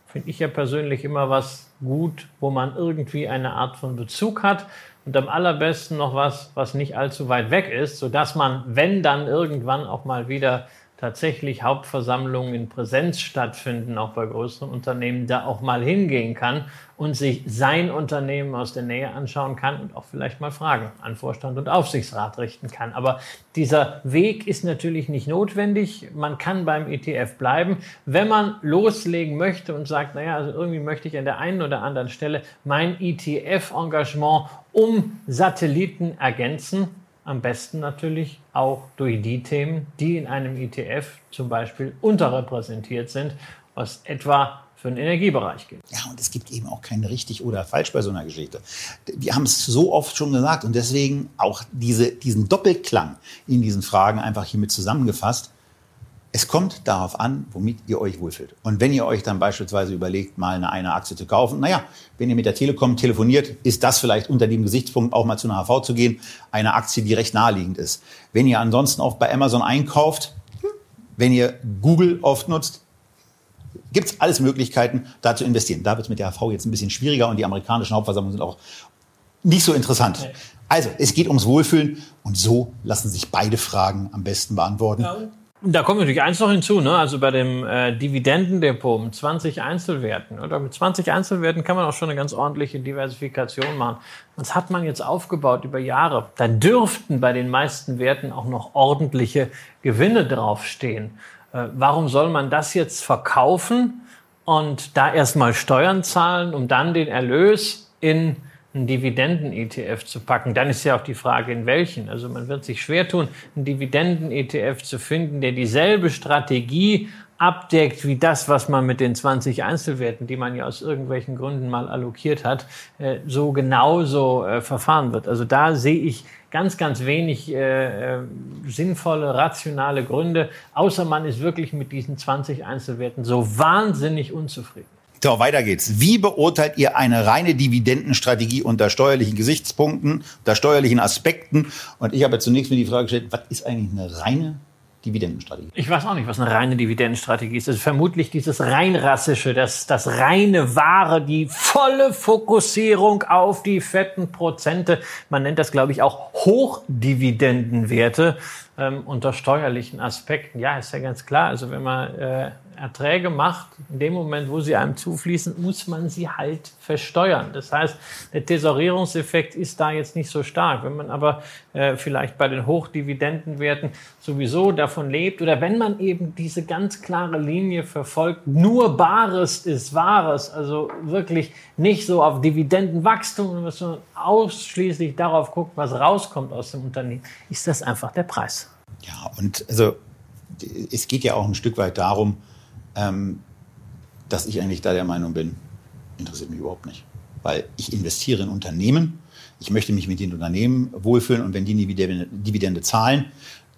finde ich ja persönlich immer was gut, wo man irgendwie eine Art von Bezug hat und am allerbesten noch was, was nicht allzu weit weg ist, so dass man, wenn dann irgendwann auch mal wieder tatsächlich Hauptversammlungen in Präsenz stattfinden, auch bei größeren Unternehmen, da auch mal hingehen kann und sich sein Unternehmen aus der Nähe anschauen kann und auch vielleicht mal Fragen an Vorstand und Aufsichtsrat richten kann. Aber dieser Weg ist natürlich nicht notwendig. Man kann beim ETF bleiben. Wenn man loslegen möchte und sagt, naja, also irgendwie möchte ich an der einen oder anderen Stelle mein ETF-Engagement um Satelliten ergänzen, am besten natürlich auch durch die Themen, die in einem ETF zum Beispiel unterrepräsentiert sind, was etwa für den Energiebereich gilt. Ja, und es gibt eben auch kein richtig oder falsch bei so einer Geschichte. Wir haben es so oft schon gesagt und deswegen auch diese, diesen Doppelklang in diesen Fragen einfach hiermit zusammengefasst. Es kommt darauf an, womit ihr euch wohlfühlt. Und wenn ihr euch dann beispielsweise überlegt, mal eine, eine Aktie zu kaufen, naja, wenn ihr mit der Telekom telefoniert, ist das vielleicht unter dem Gesichtspunkt auch mal zu einer HV zu gehen, eine Aktie, die recht naheliegend ist. Wenn ihr ansonsten auch bei Amazon einkauft, wenn ihr Google oft nutzt, gibt es alles Möglichkeiten, da zu investieren. Da wird es mit der HV jetzt ein bisschen schwieriger und die amerikanischen Hauptversammlungen sind auch nicht so interessant. Also, es geht ums Wohlfühlen und so lassen sich beide Fragen am besten beantworten. Ja. Da kommt natürlich eins noch hinzu, ne? also bei dem äh, Dividendendepot mit 20 Einzelwerten oder mit 20 Einzelwerten kann man auch schon eine ganz ordentliche Diversifikation machen. Das hat man jetzt aufgebaut über Jahre. Da dürften bei den meisten Werten auch noch ordentliche Gewinne draufstehen. Äh, warum soll man das jetzt verkaufen und da erstmal Steuern zahlen, um dann den Erlös in einen Dividenden-ETF zu packen. Dann ist ja auch die Frage, in welchen. Also man wird sich schwer tun, einen Dividenden-ETF zu finden, der dieselbe Strategie abdeckt wie das, was man mit den 20 Einzelwerten, die man ja aus irgendwelchen Gründen mal allokiert hat, äh, so genauso äh, verfahren wird. Also da sehe ich ganz, ganz wenig äh, sinnvolle, rationale Gründe, außer man ist wirklich mit diesen 20 Einzelwerten so wahnsinnig unzufrieden. So, weiter geht's. Wie beurteilt ihr eine reine Dividendenstrategie unter steuerlichen Gesichtspunkten, unter steuerlichen Aspekten? Und ich habe zunächst mir die Frage gestellt, was ist eigentlich eine reine Dividendenstrategie? Ich weiß auch nicht, was eine reine Dividendenstrategie ist. Es ist vermutlich dieses reinrassische, das, das reine Wahre, die volle Fokussierung auf die fetten Prozente. Man nennt das, glaube ich, auch Hochdividendenwerte ähm, unter steuerlichen Aspekten. Ja, ist ja ganz klar. Also wenn man äh, Erträge macht, in dem Moment, wo sie einem zufließen, muss man sie halt versteuern. Das heißt, der Tesorierungseffekt ist da jetzt nicht so stark. Wenn man aber äh, vielleicht bei den Hochdividendenwerten sowieso davon lebt oder wenn man eben diese ganz klare Linie verfolgt, nur Bares ist Wahres, also wirklich nicht so auf Dividendenwachstum, sondern ausschließlich darauf guckt, was rauskommt aus dem Unternehmen, ist das einfach der Preis. Ja, und also es geht ja auch ein Stück weit darum, ähm, dass ich eigentlich da der Meinung bin, interessiert mich überhaupt nicht. Weil ich investiere in Unternehmen, ich möchte mich mit den Unternehmen wohlfühlen und wenn die Dividende, Dividende zahlen,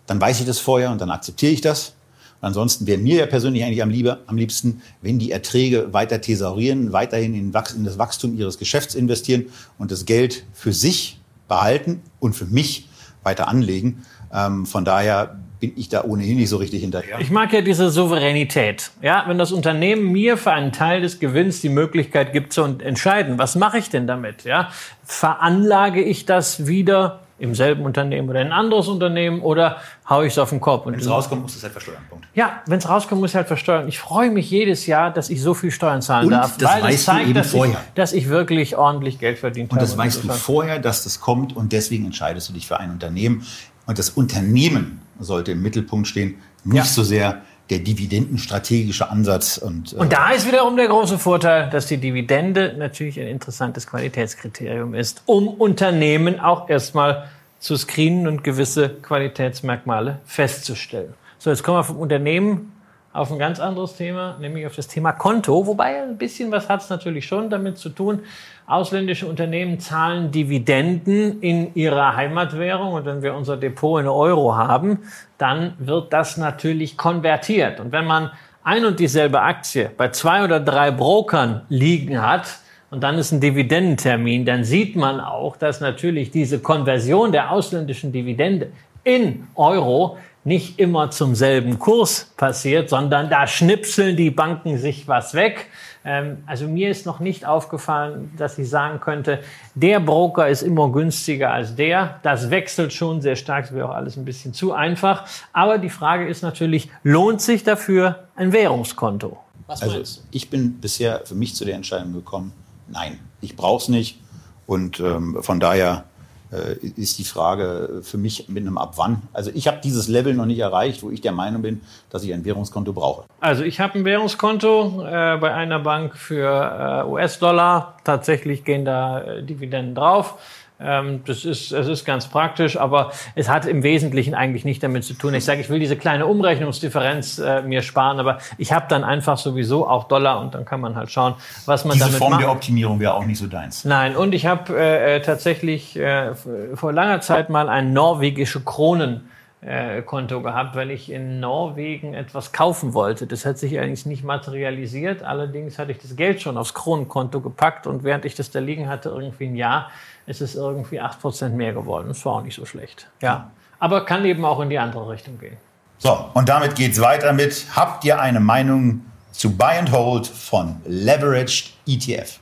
dann weiß ich das vorher und dann akzeptiere ich das. Und ansonsten wäre mir ja persönlich eigentlich am, lieber, am liebsten, wenn die Erträge weiter thesaurieren, weiterhin in, in das Wachstum ihres Geschäfts investieren und das Geld für sich behalten und für mich weiter anlegen. Ähm, von daher bin ich da ohnehin nicht so richtig hinterher. Ich mag ja diese Souveränität. Ja, wenn das Unternehmen mir für einen Teil des Gewinns die Möglichkeit gibt zu entscheiden, was mache ich denn damit? Ja, veranlage ich das wieder im selben Unternehmen oder in ein anderes Unternehmen oder haue ich es auf den Kopf? Wenn es rauskommt, muss es halt versteuern. Punkt. Ja, wenn es rauskommt, muss ich halt versteuern. Ich freue mich jedes Jahr, dass ich so viel Steuern zahlen Und darf. Das weil weißt das zeigt, du eben dass vorher. Ich, dass ich wirklich ordentlich Geld verdient und habe. Und das weißt du vorher, dass das kommt und deswegen entscheidest du dich für ein Unternehmen. Und das Unternehmen sollte im Mittelpunkt stehen, nicht ja. so sehr der dividendenstrategische Ansatz. Und, äh und da ist wiederum der große Vorteil, dass die Dividende natürlich ein interessantes Qualitätskriterium ist, um Unternehmen auch erstmal zu screenen und gewisse Qualitätsmerkmale festzustellen. So, jetzt kommen wir vom Unternehmen auf ein ganz anderes Thema, nämlich auf das Thema Konto. Wobei ein bisschen was hat es natürlich schon damit zu tun. Ausländische Unternehmen zahlen Dividenden in ihrer Heimatwährung und wenn wir unser Depot in Euro haben, dann wird das natürlich konvertiert. Und wenn man ein und dieselbe Aktie bei zwei oder drei Brokern liegen hat, und dann ist ein Dividendentermin, dann sieht man auch, dass natürlich diese Konversion der ausländischen Dividende in Euro nicht immer zum selben Kurs passiert, sondern da schnipseln die Banken sich was weg. Ähm, also mir ist noch nicht aufgefallen, dass ich sagen könnte, der Broker ist immer günstiger als der. Das wechselt schon sehr stark, das wäre auch alles ein bisschen zu einfach. Aber die Frage ist natürlich, lohnt sich dafür ein Währungskonto? Was also ich bin bisher für mich zu der Entscheidung gekommen, nein, ich brauche es nicht. Und ähm, von daher ist die Frage für mich mit einem ab wann. Also ich habe dieses Level noch nicht erreicht, wo ich der Meinung bin, dass ich ein Währungskonto brauche. Also ich habe ein Währungskonto äh, bei einer Bank für äh, US-Dollar. Tatsächlich gehen da äh, Dividenden drauf. Ähm, das ist, es ist ganz praktisch, aber es hat im Wesentlichen eigentlich nicht damit zu tun. Ich sage, ich will diese kleine Umrechnungsdifferenz äh, mir sparen, aber ich habe dann einfach sowieso auch Dollar und dann kann man halt schauen, was man diese damit Form macht. der Optimierung wäre auch nicht so deins. Nein, und ich habe äh, äh, tatsächlich äh, vor langer Zeit mal ein norwegische Kronen äh, Konto gehabt, weil ich in Norwegen etwas kaufen wollte. Das hat sich eigentlich nicht materialisiert. Allerdings hatte ich das Geld schon aufs Kronenkonto gepackt und während ich das da liegen hatte, irgendwie ein Jahr, ist es irgendwie 8% mehr geworden. Das war auch nicht so schlecht. Ja. Aber kann eben auch in die andere Richtung gehen. So, und damit geht's weiter mit, habt ihr eine Meinung zu Buy and Hold von Leveraged ETF?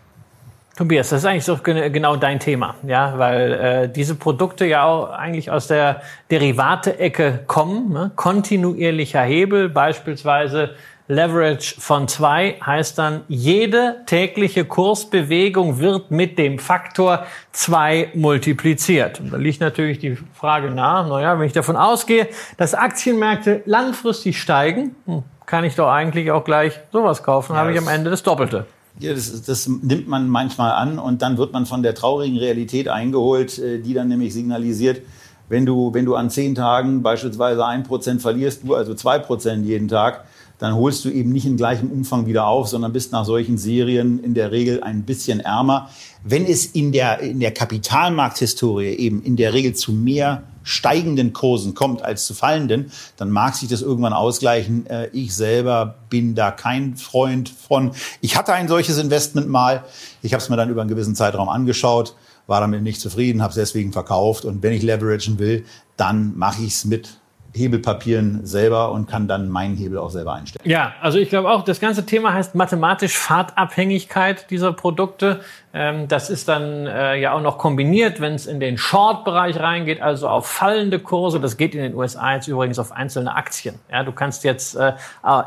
Tobias, das ist eigentlich so genau dein Thema, ja, weil äh, diese Produkte ja auch eigentlich aus der Derivate-Ecke kommen. Ne? Kontinuierlicher Hebel, beispielsweise Leverage von zwei heißt dann, jede tägliche Kursbewegung wird mit dem Faktor zwei multipliziert. Und da liegt natürlich die Frage nahe, naja, wenn ich davon ausgehe, dass Aktienmärkte langfristig steigen, hm, kann ich doch eigentlich auch gleich sowas kaufen, ja, habe ich am Ende das Doppelte. Ja, das, das nimmt man manchmal an und dann wird man von der traurigen Realität eingeholt, äh, die dann nämlich signalisiert, wenn du, wenn du an zehn Tagen beispielsweise ein Prozent verlierst, du also zwei Prozent jeden Tag, dann holst du eben nicht in gleichem Umfang wieder auf, sondern bist nach solchen Serien in der Regel ein bisschen ärmer. Wenn es in der, in der Kapitalmarkthistorie eben in der Regel zu mehr steigenden Kursen kommt als zu fallenden, dann mag sich das irgendwann ausgleichen. Äh, ich selber bin da kein Freund von. Ich hatte ein solches Investment mal. Ich habe es mir dann über einen gewissen Zeitraum angeschaut, war damit nicht zufrieden, habe es deswegen verkauft. Und wenn ich leveragen will, dann mache ich es mit Hebelpapieren selber und kann dann meinen Hebel auch selber einstellen. Ja, also ich glaube auch, das ganze Thema heißt mathematisch Fahrtabhängigkeit dieser Produkte. Ähm, das ist dann äh, ja auch noch kombiniert, wenn es in den Short-Bereich reingeht, also auf fallende Kurse. Das geht in den USA jetzt übrigens auf einzelne Aktien. Ja, du kannst jetzt äh,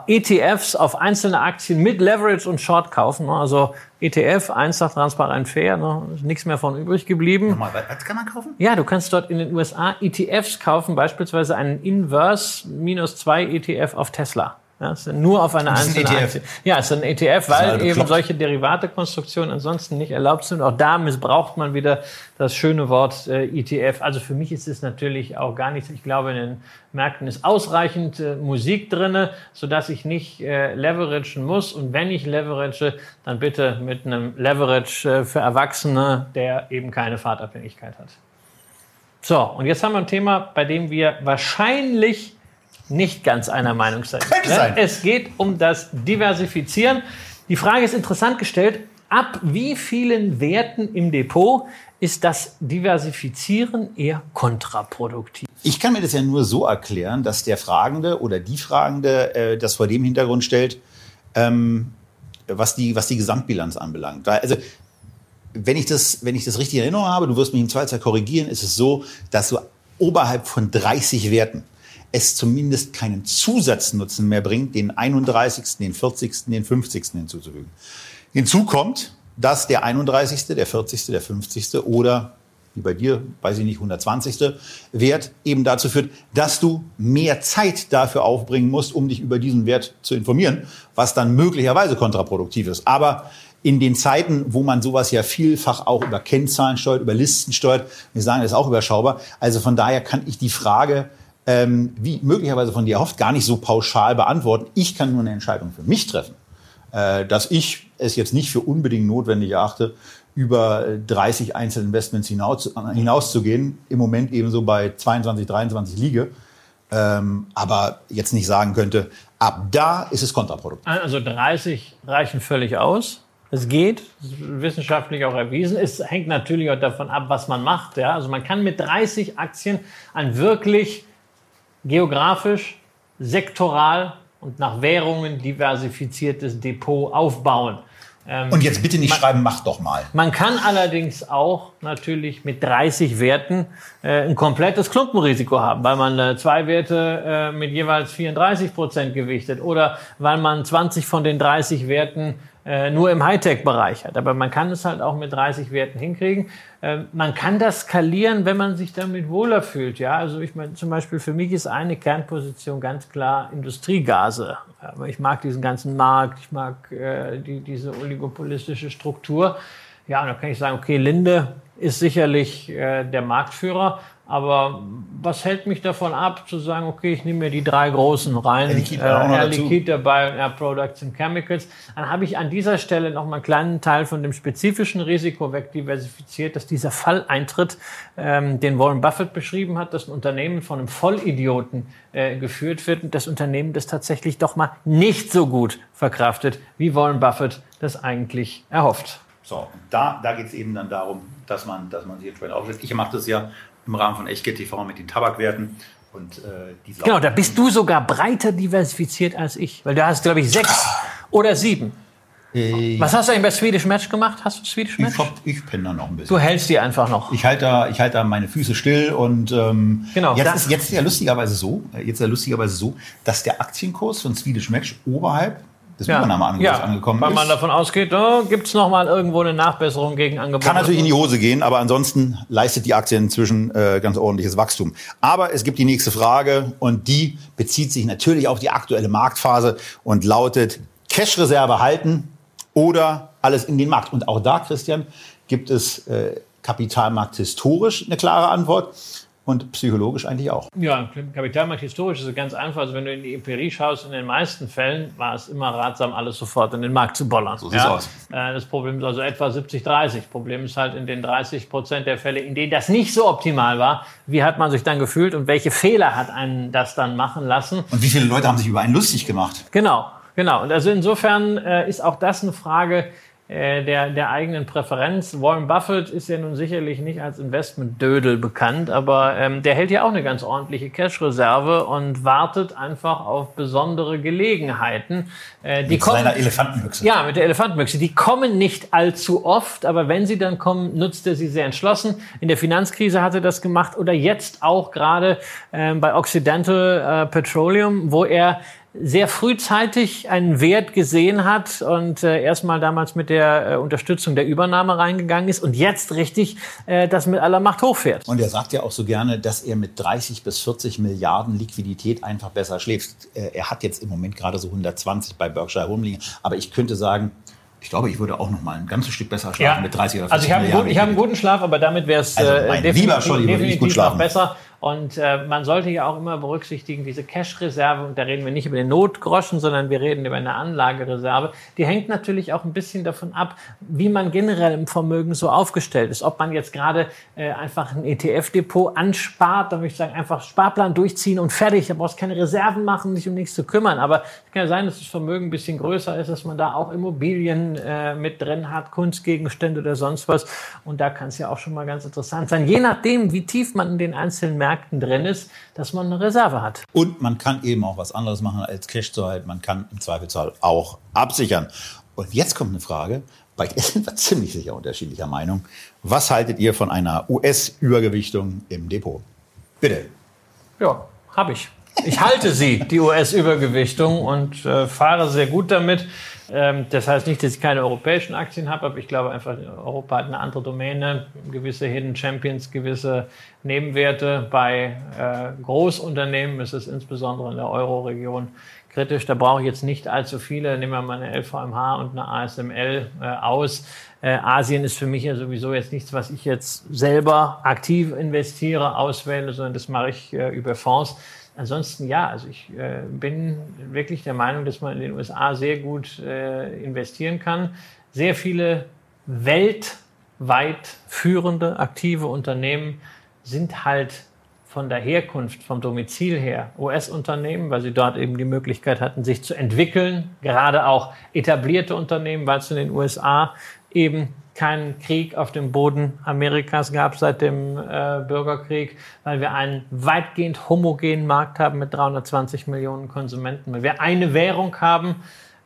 ETFs auf einzelne Aktien mit Leverage und Short kaufen. Also ETF, einfach transparent fair, ne? ist nichts mehr von übrig geblieben. Nochmal, was kann man kaufen? Ja, du kannst dort in den USA ETFs kaufen, beispielsweise einen Inverse minus zwei ETF auf Tesla. Ja, es sind nur auf eine einzelne ein Aktie. Ja, es ist ein ETF, weil eben solche Derivatekonstruktionen ansonsten nicht erlaubt sind. Auch da missbraucht man wieder das schöne Wort äh, ETF. Also für mich ist es natürlich auch gar nichts. Ich glaube, in den Märkten ist ausreichend äh, Musik drinne, sodass ich nicht äh, leveragen muss. Und wenn ich leverage, dann bitte mit einem Leverage äh, für Erwachsene, der eben keine Fahrtabhängigkeit hat. So, und jetzt haben wir ein Thema, bei dem wir wahrscheinlich nicht ganz einer Meinung sein. Könnte sein. Es geht um das Diversifizieren. Die Frage ist interessant gestellt. Ab wie vielen Werten im Depot ist das Diversifizieren eher kontraproduktiv? Ich kann mir das ja nur so erklären, dass der Fragende oder die Fragende äh, das vor dem Hintergrund stellt, ähm, was, die, was die Gesamtbilanz anbelangt. Also wenn ich das, wenn ich das richtig in Erinnerung habe, du wirst mich im Zweifelsfall korrigieren, ist es so, dass du oberhalb von 30 Werten es zumindest keinen Zusatznutzen mehr bringt, den 31., den 40., den 50. hinzuzufügen. Hinzu kommt, dass der 31., der 40., der 50. oder wie bei dir, weiß ich nicht, 120. Wert eben dazu führt, dass du mehr Zeit dafür aufbringen musst, um dich über diesen Wert zu informieren, was dann möglicherweise kontraproduktiv ist. Aber in den Zeiten, wo man sowas ja vielfach auch über Kennzahlen steuert, über Listen steuert, wir sagen, das ist auch überschaubar. Also von daher kann ich die Frage ähm, wie möglicherweise von dir erhofft, gar nicht so pauschal beantworten. Ich kann nur eine Entscheidung für mich treffen, äh, dass ich es jetzt nicht für unbedingt notwendig erachte, über 30 Einzelinvestments hinaus, hinauszugehen. Im Moment ebenso bei 22, 23 liege. Ähm, aber jetzt nicht sagen könnte, ab da ist es kontraproduktiv. Also 30 reichen völlig aus. Es geht, wissenschaftlich auch erwiesen. Es hängt natürlich auch davon ab, was man macht. Ja? Also man kann mit 30 Aktien ein wirklich geografisch, sektoral und nach Währungen diversifiziertes Depot aufbauen. Ähm, und jetzt bitte nicht man, schreiben, mach doch mal. Man kann allerdings auch natürlich mit 30 Werten äh, ein komplettes Klumpenrisiko haben, weil man äh, zwei Werte äh, mit jeweils 34 Prozent gewichtet oder weil man 20 von den 30 Werten äh, nur im Hightech-Bereich hat. Aber man kann es halt auch mit 30 Werten hinkriegen. Äh, man kann das skalieren, wenn man sich damit wohler fühlt. Ja, also ich meine, zum Beispiel für mich ist eine Kernposition ganz klar Industriegase. Aber ich mag diesen ganzen Markt, ich mag äh, die, diese oligopolistische Struktur. Ja, und da kann ich sagen, okay, Linde ist sicherlich äh, der Marktführer, aber was hält mich davon ab, zu sagen, okay, ich nehme mir die drei großen rein, Air Liquid, äh, dabei und Air Products and Chemicals, dann habe ich an dieser Stelle noch mal einen kleinen Teil von dem spezifischen Risiko wegdiversifiziert, dass dieser Fall eintritt, ähm, den Warren Buffett beschrieben hat, dass ein Unternehmen von einem Vollidioten äh, geführt wird und das Unternehmen das tatsächlich doch mal nicht so gut verkraftet, wie Warren Buffett das eigentlich erhofft. So, da, da geht es eben dann darum, dass man, dass man sich entsprechend aufsetzt. Ich mache das ja im Rahmen von Echtgeld TV mit den Tabakwerten. Und, äh, genau, da bist du sogar breiter diversifiziert als ich, weil du hast, glaube ich, sechs oder sieben. Äh, Was hast du eigentlich bei Swedish Match gemacht? Hast du Swedish Match? Ich, hab, ich penne da noch ein bisschen. Du hältst die einfach noch. Ich halte da, ich halte da meine Füße still und ähm, genau, jetzt, ist, jetzt ist ja lustigerweise so, jetzt ist ja lustigerweise so, dass der Aktienkurs von Swedish Match oberhalb des ja. Übernahmeangebots ja, angekommen weil ist. Weil man davon ausgeht, oh, gibt es noch mal irgendwo eine Nachbesserung gegen Angebot. Kann natürlich in die Hose gehen, aber ansonsten leistet die Aktie inzwischen äh, ganz ordentliches Wachstum. Aber es gibt die nächste Frage und die bezieht sich natürlich auf die aktuelle Marktphase und lautet Cash-Reserve halten oder alles in den Markt. Und auch da, Christian, gibt es äh, Kapitalmarkt historisch eine klare Antwort und psychologisch eigentlich auch. Ja, Kapitalmarkt historisch ist ganz einfach. Also wenn du in die Empirie schaust, in den meisten Fällen war es immer ratsam, alles sofort in den Markt zu bollern. So sieht's ja? aus. Äh, das Problem ist also etwa 70, 30. Problem ist halt in den 30 Prozent der Fälle, in denen das nicht so optimal war, wie hat man sich dann gefühlt und welche Fehler hat einen das dann machen lassen? Und wie viele Leute haben sich über einen lustig gemacht? Genau, genau. Und also insofern äh, ist auch das eine Frage, der, der eigenen Präferenz. Warren Buffett ist ja nun sicherlich nicht als Investmentdödel bekannt, aber ähm, der hält ja auch eine ganz ordentliche Cash-Reserve und wartet einfach auf besondere Gelegenheiten. Äh, die mit kommen, seiner Elefantenbüchse. Ja, mit der Elefantenbüchse. Die kommen nicht allzu oft, aber wenn sie dann kommen, nutzt er sie sehr entschlossen. In der Finanzkrise hat er das gemacht oder jetzt auch gerade ähm, bei Occidental äh, Petroleum, wo er sehr frühzeitig einen Wert gesehen hat und äh, erstmal damals mit der äh, Unterstützung der Übernahme reingegangen ist und jetzt richtig äh, das mit aller Macht hochfährt. Und er sagt ja auch so gerne, dass er mit 30 bis 40 Milliarden Liquidität einfach besser schläft. Äh, er hat jetzt im Moment gerade so 120 bei Berkshire Holding, aber ich könnte sagen, ich glaube, ich würde auch noch mal ein ganzes Stück besser schlafen ja. mit 30 oder 40 Also ich habe, gut, ich habe einen guten Schlaf, aber damit wäre es also äh, definitiv, definitiv noch besser. Und äh, man sollte ja auch immer berücksichtigen, diese Cash-Reserve, und da reden wir nicht über den Notgroschen, sondern wir reden über eine Anlagereserve, die hängt natürlich auch ein bisschen davon ab, wie man generell im Vermögen so aufgestellt ist. Ob man jetzt gerade äh, einfach ein ETF-Depot anspart, da würde ich sagen, einfach Sparplan durchziehen und fertig, da brauchst keine Reserven machen, sich um nichts zu kümmern. Aber es kann ja sein, dass das Vermögen ein bisschen größer ist, dass man da auch Immobilien äh, mit drin hat, Kunstgegenstände oder sonst was. Und da kann es ja auch schon mal ganz interessant sein, je nachdem, wie tief man in den einzelnen Märkten drin ist, dass man eine Reserve hat. Und man kann eben auch was anderes machen als Cash zu halten. Man kann im Zweifelsfall auch absichern. Und jetzt kommt eine Frage, bei der sind wir ziemlich sicher unterschiedlicher Meinung. Was haltet ihr von einer US-Übergewichtung im Depot? Bitte. Ja, habe ich. Ich halte sie, die US-Übergewichtung, und äh, fahre sehr gut damit. Ähm, das heißt nicht, dass ich keine europäischen Aktien habe, aber ich glaube einfach, Europa hat eine andere Domäne, gewisse Hidden Champions, gewisse Nebenwerte. Bei äh, Großunternehmen ist es insbesondere in der Euro-Region kritisch. Da brauche ich jetzt nicht allzu viele. Nehmen wir mal eine LVMH und eine ASML äh, aus. Äh, Asien ist für mich ja sowieso jetzt nichts, was ich jetzt selber aktiv investiere, auswähle, sondern das mache ich über Fonds. Ansonsten ja, also ich äh, bin wirklich der Meinung, dass man in den USA sehr gut äh, investieren kann. Sehr viele weltweit führende, aktive Unternehmen sind halt von der Herkunft, vom Domizil her US-Unternehmen, weil sie dort eben die Möglichkeit hatten, sich zu entwickeln. Gerade auch etablierte Unternehmen, weil es in den USA eben keinen Krieg auf dem Boden Amerikas gab seit dem äh, Bürgerkrieg, weil wir einen weitgehend homogenen Markt haben mit 320 Millionen Konsumenten, weil wir eine Währung haben,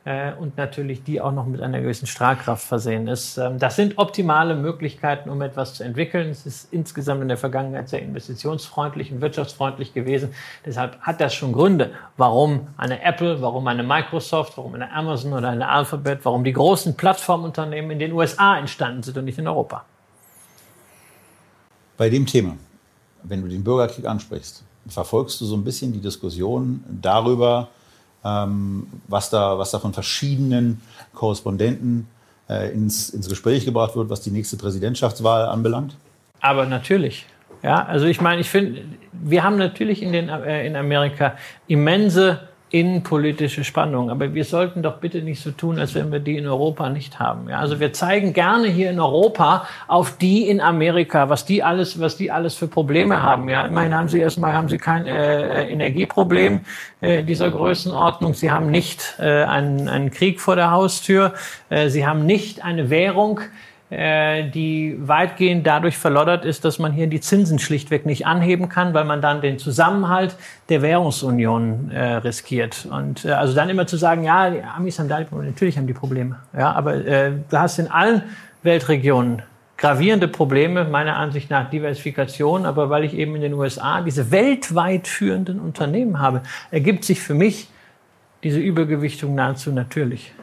äh, und natürlich die auch noch mit einer gewissen Strahlkraft versehen ist. Ähm, das sind optimale Möglichkeiten, um etwas zu entwickeln. Es ist insgesamt in der Vergangenheit sehr investitionsfreundlich und wirtschaftsfreundlich gewesen. Deshalb hat das schon Gründe, warum eine Apple, warum eine Microsoft, warum eine Amazon oder eine Alphabet, warum die großen Plattformunternehmen in den USA entstanden sind und nicht in Europa. Bei dem Thema, wenn du den Bürgerkrieg ansprichst, verfolgst du so ein bisschen die Diskussion darüber, ähm, was, da, was da von verschiedenen Korrespondenten äh, ins, ins Gespräch gebracht wird, was die nächste Präsidentschaftswahl anbelangt? Aber natürlich. Ja, also ich meine, ich finde, wir haben natürlich in, den, äh, in Amerika immense innenpolitische Spannung. Aber wir sollten doch bitte nicht so tun, als wenn wir die in Europa nicht haben. Ja, also wir zeigen gerne hier in Europa auf die in Amerika, was die alles, was die alles für Probleme haben. Ja, immerhin haben sie erstmal haben sie kein äh, Energieproblem äh, dieser Größenordnung. Sie haben nicht äh, einen, einen Krieg vor der Haustür. Äh, sie haben nicht eine Währung, äh, die weitgehend dadurch verloddert ist, dass man hier die Zinsen schlichtweg nicht anheben kann, weil man dann den Zusammenhalt der Währungsunion äh, riskiert. Und äh, also dann immer zu sagen, ja, die Amis haben da die Probleme, natürlich haben die Probleme. Ja, aber äh, du hast in allen Weltregionen gravierende Probleme, meiner Ansicht nach Diversifikation, aber weil ich eben in den USA diese weltweit führenden Unternehmen habe, ergibt sich für mich diese Übergewichtung nahezu natürlich.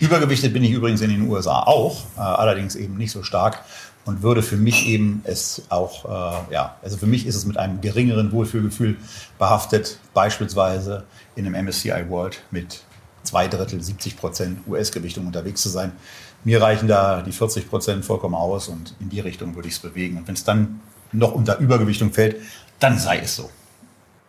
Übergewichtet bin ich übrigens in den USA auch, äh, allerdings eben nicht so stark und würde für mich eben es auch, äh, ja, also für mich ist es mit einem geringeren Wohlfühlgefühl behaftet, beispielsweise in einem MSCI World mit zwei Drittel, 70 Prozent US-Gewichtung unterwegs zu sein. Mir reichen da die 40 Prozent vollkommen aus und in die Richtung würde ich es bewegen. Und wenn es dann noch unter Übergewichtung fällt, dann sei es so.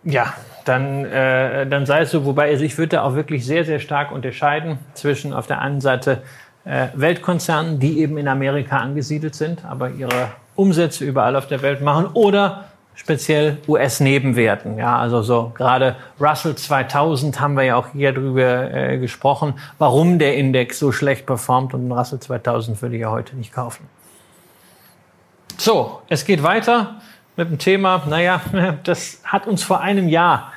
Ja, dann, äh, dann sei es so. Wobei also ich würde auch wirklich sehr, sehr stark unterscheiden zwischen auf der einen Seite äh, Weltkonzernen, die eben in Amerika angesiedelt sind, aber ihre Umsätze überall auf der Welt machen oder speziell US-Nebenwerten. Ja, also so gerade Russell 2000 haben wir ja auch hier drüber äh, gesprochen, warum der Index so schlecht performt und Russell 2000 würde ich ja heute nicht kaufen. So, es geht weiter mit dem Thema, naja, [laughs] das hat uns vor einem Jahr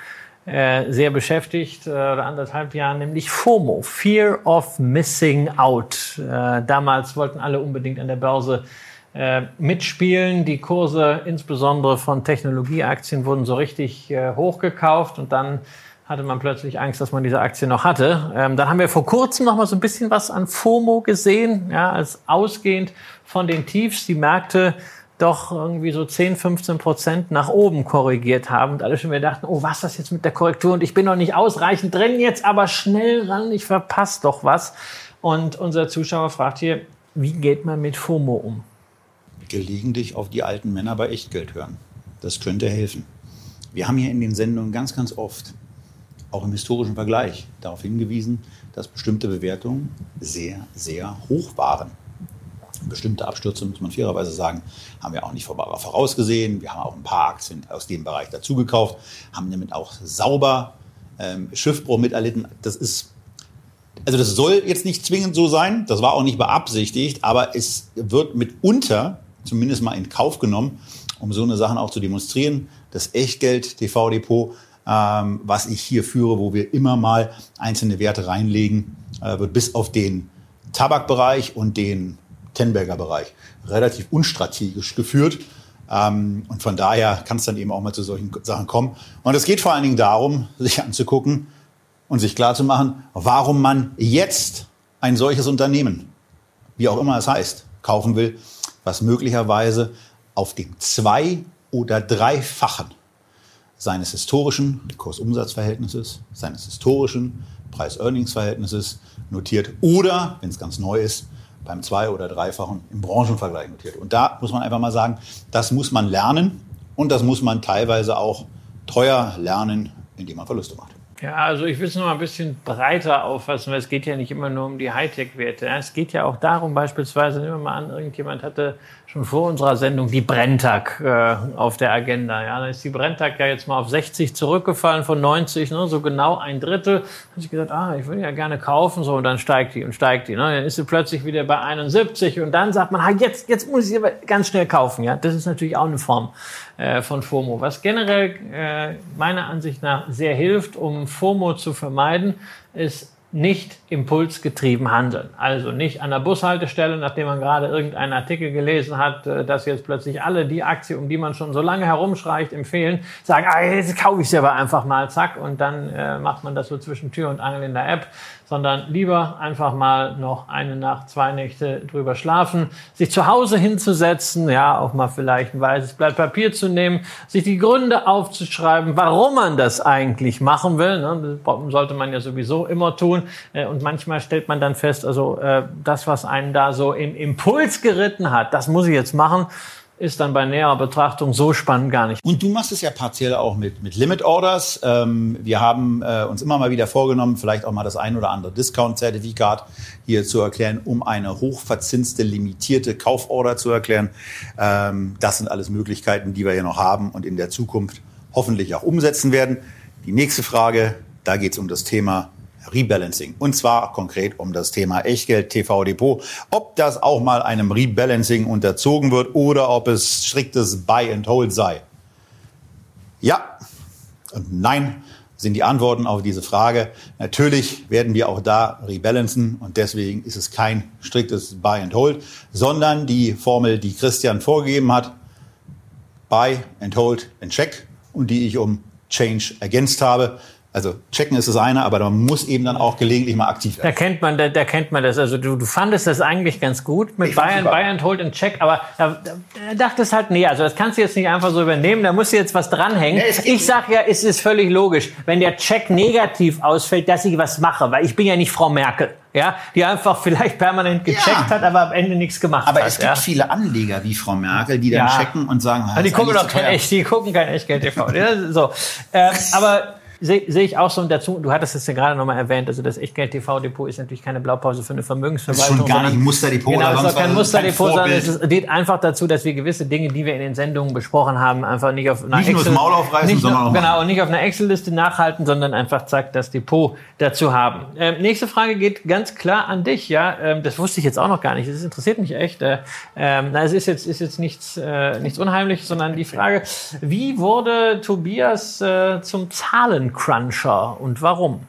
äh, sehr beschäftigt, äh, oder anderthalb Jahren, nämlich FOMO, Fear of Missing Out. Äh, damals wollten alle unbedingt an der Börse äh, mitspielen. Die Kurse, insbesondere von Technologieaktien, wurden so richtig äh, hochgekauft und dann hatte man plötzlich Angst, dass man diese Aktie noch hatte. Ähm, dann haben wir vor kurzem noch mal so ein bisschen was an FOMO gesehen, ja, als ausgehend von den Tiefs die Märkte doch irgendwie so 10, 15 Prozent nach oben korrigiert haben und alle schon wieder dachten, oh, was ist das jetzt mit der Korrektur und ich bin noch nicht ausreichend drin, jetzt aber schnell ran, ich verpasse doch was. Und unser Zuschauer fragt hier, wie geht man mit FOMO um? Gelegentlich auf die alten Männer bei Echtgeld hören. Das könnte helfen. Wir haben hier in den Sendungen ganz, ganz oft, auch im historischen Vergleich, darauf hingewiesen, dass bestimmte Bewertungen sehr, sehr hoch waren bestimmte Abstürze, muss man fairerweise sagen, haben wir auch nicht vorausgesehen. Wir haben auch ein paar Aktien aus dem Bereich dazugekauft, haben damit auch sauber ähm, Schiffbruch miterlitten. Das ist, also das soll jetzt nicht zwingend so sein, das war auch nicht beabsichtigt, aber es wird mitunter zumindest mal in Kauf genommen, um so eine Sachen auch zu demonstrieren. Das Echtgeld TV-Depot, ähm, was ich hier führe, wo wir immer mal einzelne Werte reinlegen, äh, wird bis auf den Tabakbereich und den Tenberger Bereich relativ unstrategisch geführt. Ähm, und von daher kann es dann eben auch mal zu solchen Sachen kommen. Und es geht vor allen Dingen darum, sich anzugucken und sich klarzumachen, warum man jetzt ein solches Unternehmen, wie auch immer es heißt, kaufen will, was möglicherweise auf dem zwei- oder dreifachen seines historischen Kursumsatzverhältnisses, seines historischen Preis-Earnings-Verhältnisses notiert oder, wenn es ganz neu ist, beim zwei- oder dreifachen im Branchenvergleich notiert. Und da muss man einfach mal sagen, das muss man lernen und das muss man teilweise auch teuer lernen, indem man Verluste macht. Ja, also ich will es noch mal ein bisschen breiter auffassen, weil es geht ja nicht immer nur um die Hightech-Werte. Es geht ja auch darum, beispielsweise, nehmen wir mal an, irgendjemand hatte schon vor unserer Sendung die Brenntag äh, auf der Agenda. Ja, dann ist die Brenntag ja jetzt mal auf 60 zurückgefallen von 90, ne, so genau ein Drittel. Da habe ich gesagt, ah, ich würde ja gerne kaufen, so und dann steigt die und steigt die. Ne? Dann ist sie plötzlich wieder bei 71 und dann sagt man, ah, jetzt, jetzt muss ich aber ganz schnell kaufen. Ja, das ist natürlich auch eine Form äh, von FOMO, was generell äh, meiner Ansicht nach sehr hilft, um FOMO zu vermeiden, ist nicht impulsgetrieben handeln. Also nicht an der Bushaltestelle, nachdem man gerade irgendeinen Artikel gelesen hat, äh, dass jetzt plötzlich alle die Aktie, um die man schon so lange herumschreicht, empfehlen, sagen, ah, jetzt kaufe ich sie aber einfach mal, zack, und dann äh, macht man das so zwischen Tür und Angel in der App sondern lieber einfach mal noch eine Nacht, zwei Nächte drüber schlafen, sich zu Hause hinzusetzen, ja, auch mal vielleicht ein weißes Blatt Papier zu nehmen, sich die Gründe aufzuschreiben, warum man das eigentlich machen will. Ne? Das sollte man ja sowieso immer tun. Äh, und manchmal stellt man dann fest, also äh, das, was einen da so im Impuls geritten hat, das muss ich jetzt machen ist dann bei näherer Betrachtung so spannend gar nicht. Und du machst es ja partiell auch mit, mit Limit Orders. Ähm, wir haben äh, uns immer mal wieder vorgenommen, vielleicht auch mal das ein oder andere Discount-Zertifikat hier zu erklären, um eine hochverzinste, limitierte Kauforder zu erklären. Ähm, das sind alles Möglichkeiten, die wir hier noch haben und in der Zukunft hoffentlich auch umsetzen werden. Die nächste Frage, da geht es um das Thema Rebalancing. Und zwar konkret um das Thema Echtgeld TV Depot. Ob das auch mal einem Rebalancing unterzogen wird oder ob es striktes Buy and Hold sei. Ja und nein sind die Antworten auf diese Frage. Natürlich werden wir auch da rebalancen und deswegen ist es kein striktes Buy and Hold, sondern die Formel, die Christian vorgegeben hat, Buy and Hold and Check und die ich um Change ergänzt habe. Also checken ist das eine, aber man muss eben dann auch gelegentlich mal aktiv werden. Da kennt man, da, da kennt man das. Also du, du fandest das eigentlich ganz gut mit Bayern, Bayern Hold and Check, aber da, da dachtest halt, nee, also das kannst du jetzt nicht einfach so übernehmen, da muss jetzt was dranhängen. Nee, ich sag ja, es ist völlig logisch, wenn der Check negativ ausfällt, dass ich was mache, weil ich bin ja nicht Frau Merkel. Ja, die einfach vielleicht permanent gecheckt ja. hat, aber am Ende nichts gemacht aber hat. Aber es gibt ja. viele Anleger wie Frau Merkel, die sehe seh ich auch so und dazu. Du hattest es ja gerade nochmal erwähnt. Also das Echtgeld-TV-Depot ist natürlich keine Blaupause für eine Vermögensverwaltung. Das ist schon gar nicht ein Musterdepot. Genau, es ist auch kein Musterdepot, sondern es dient einfach dazu, dass wir gewisse Dinge, die wir in den Sendungen besprochen haben, einfach nicht auf einer nicht Excel, nur das Maul aufreißen, nicht sondern nur, genau und nicht auf einer Excel-Liste nachhalten, sondern einfach zack das Depot dazu haben. Ähm, nächste Frage geht ganz klar an dich. Ja, ähm, das wusste ich jetzt auch noch gar nicht. Das interessiert mich echt. Äh, ähm, na, es ist jetzt ist jetzt nichts äh, nichts Unheimliches, sondern die Frage: Wie wurde Tobias äh, zum Zahlencruncher? und warum?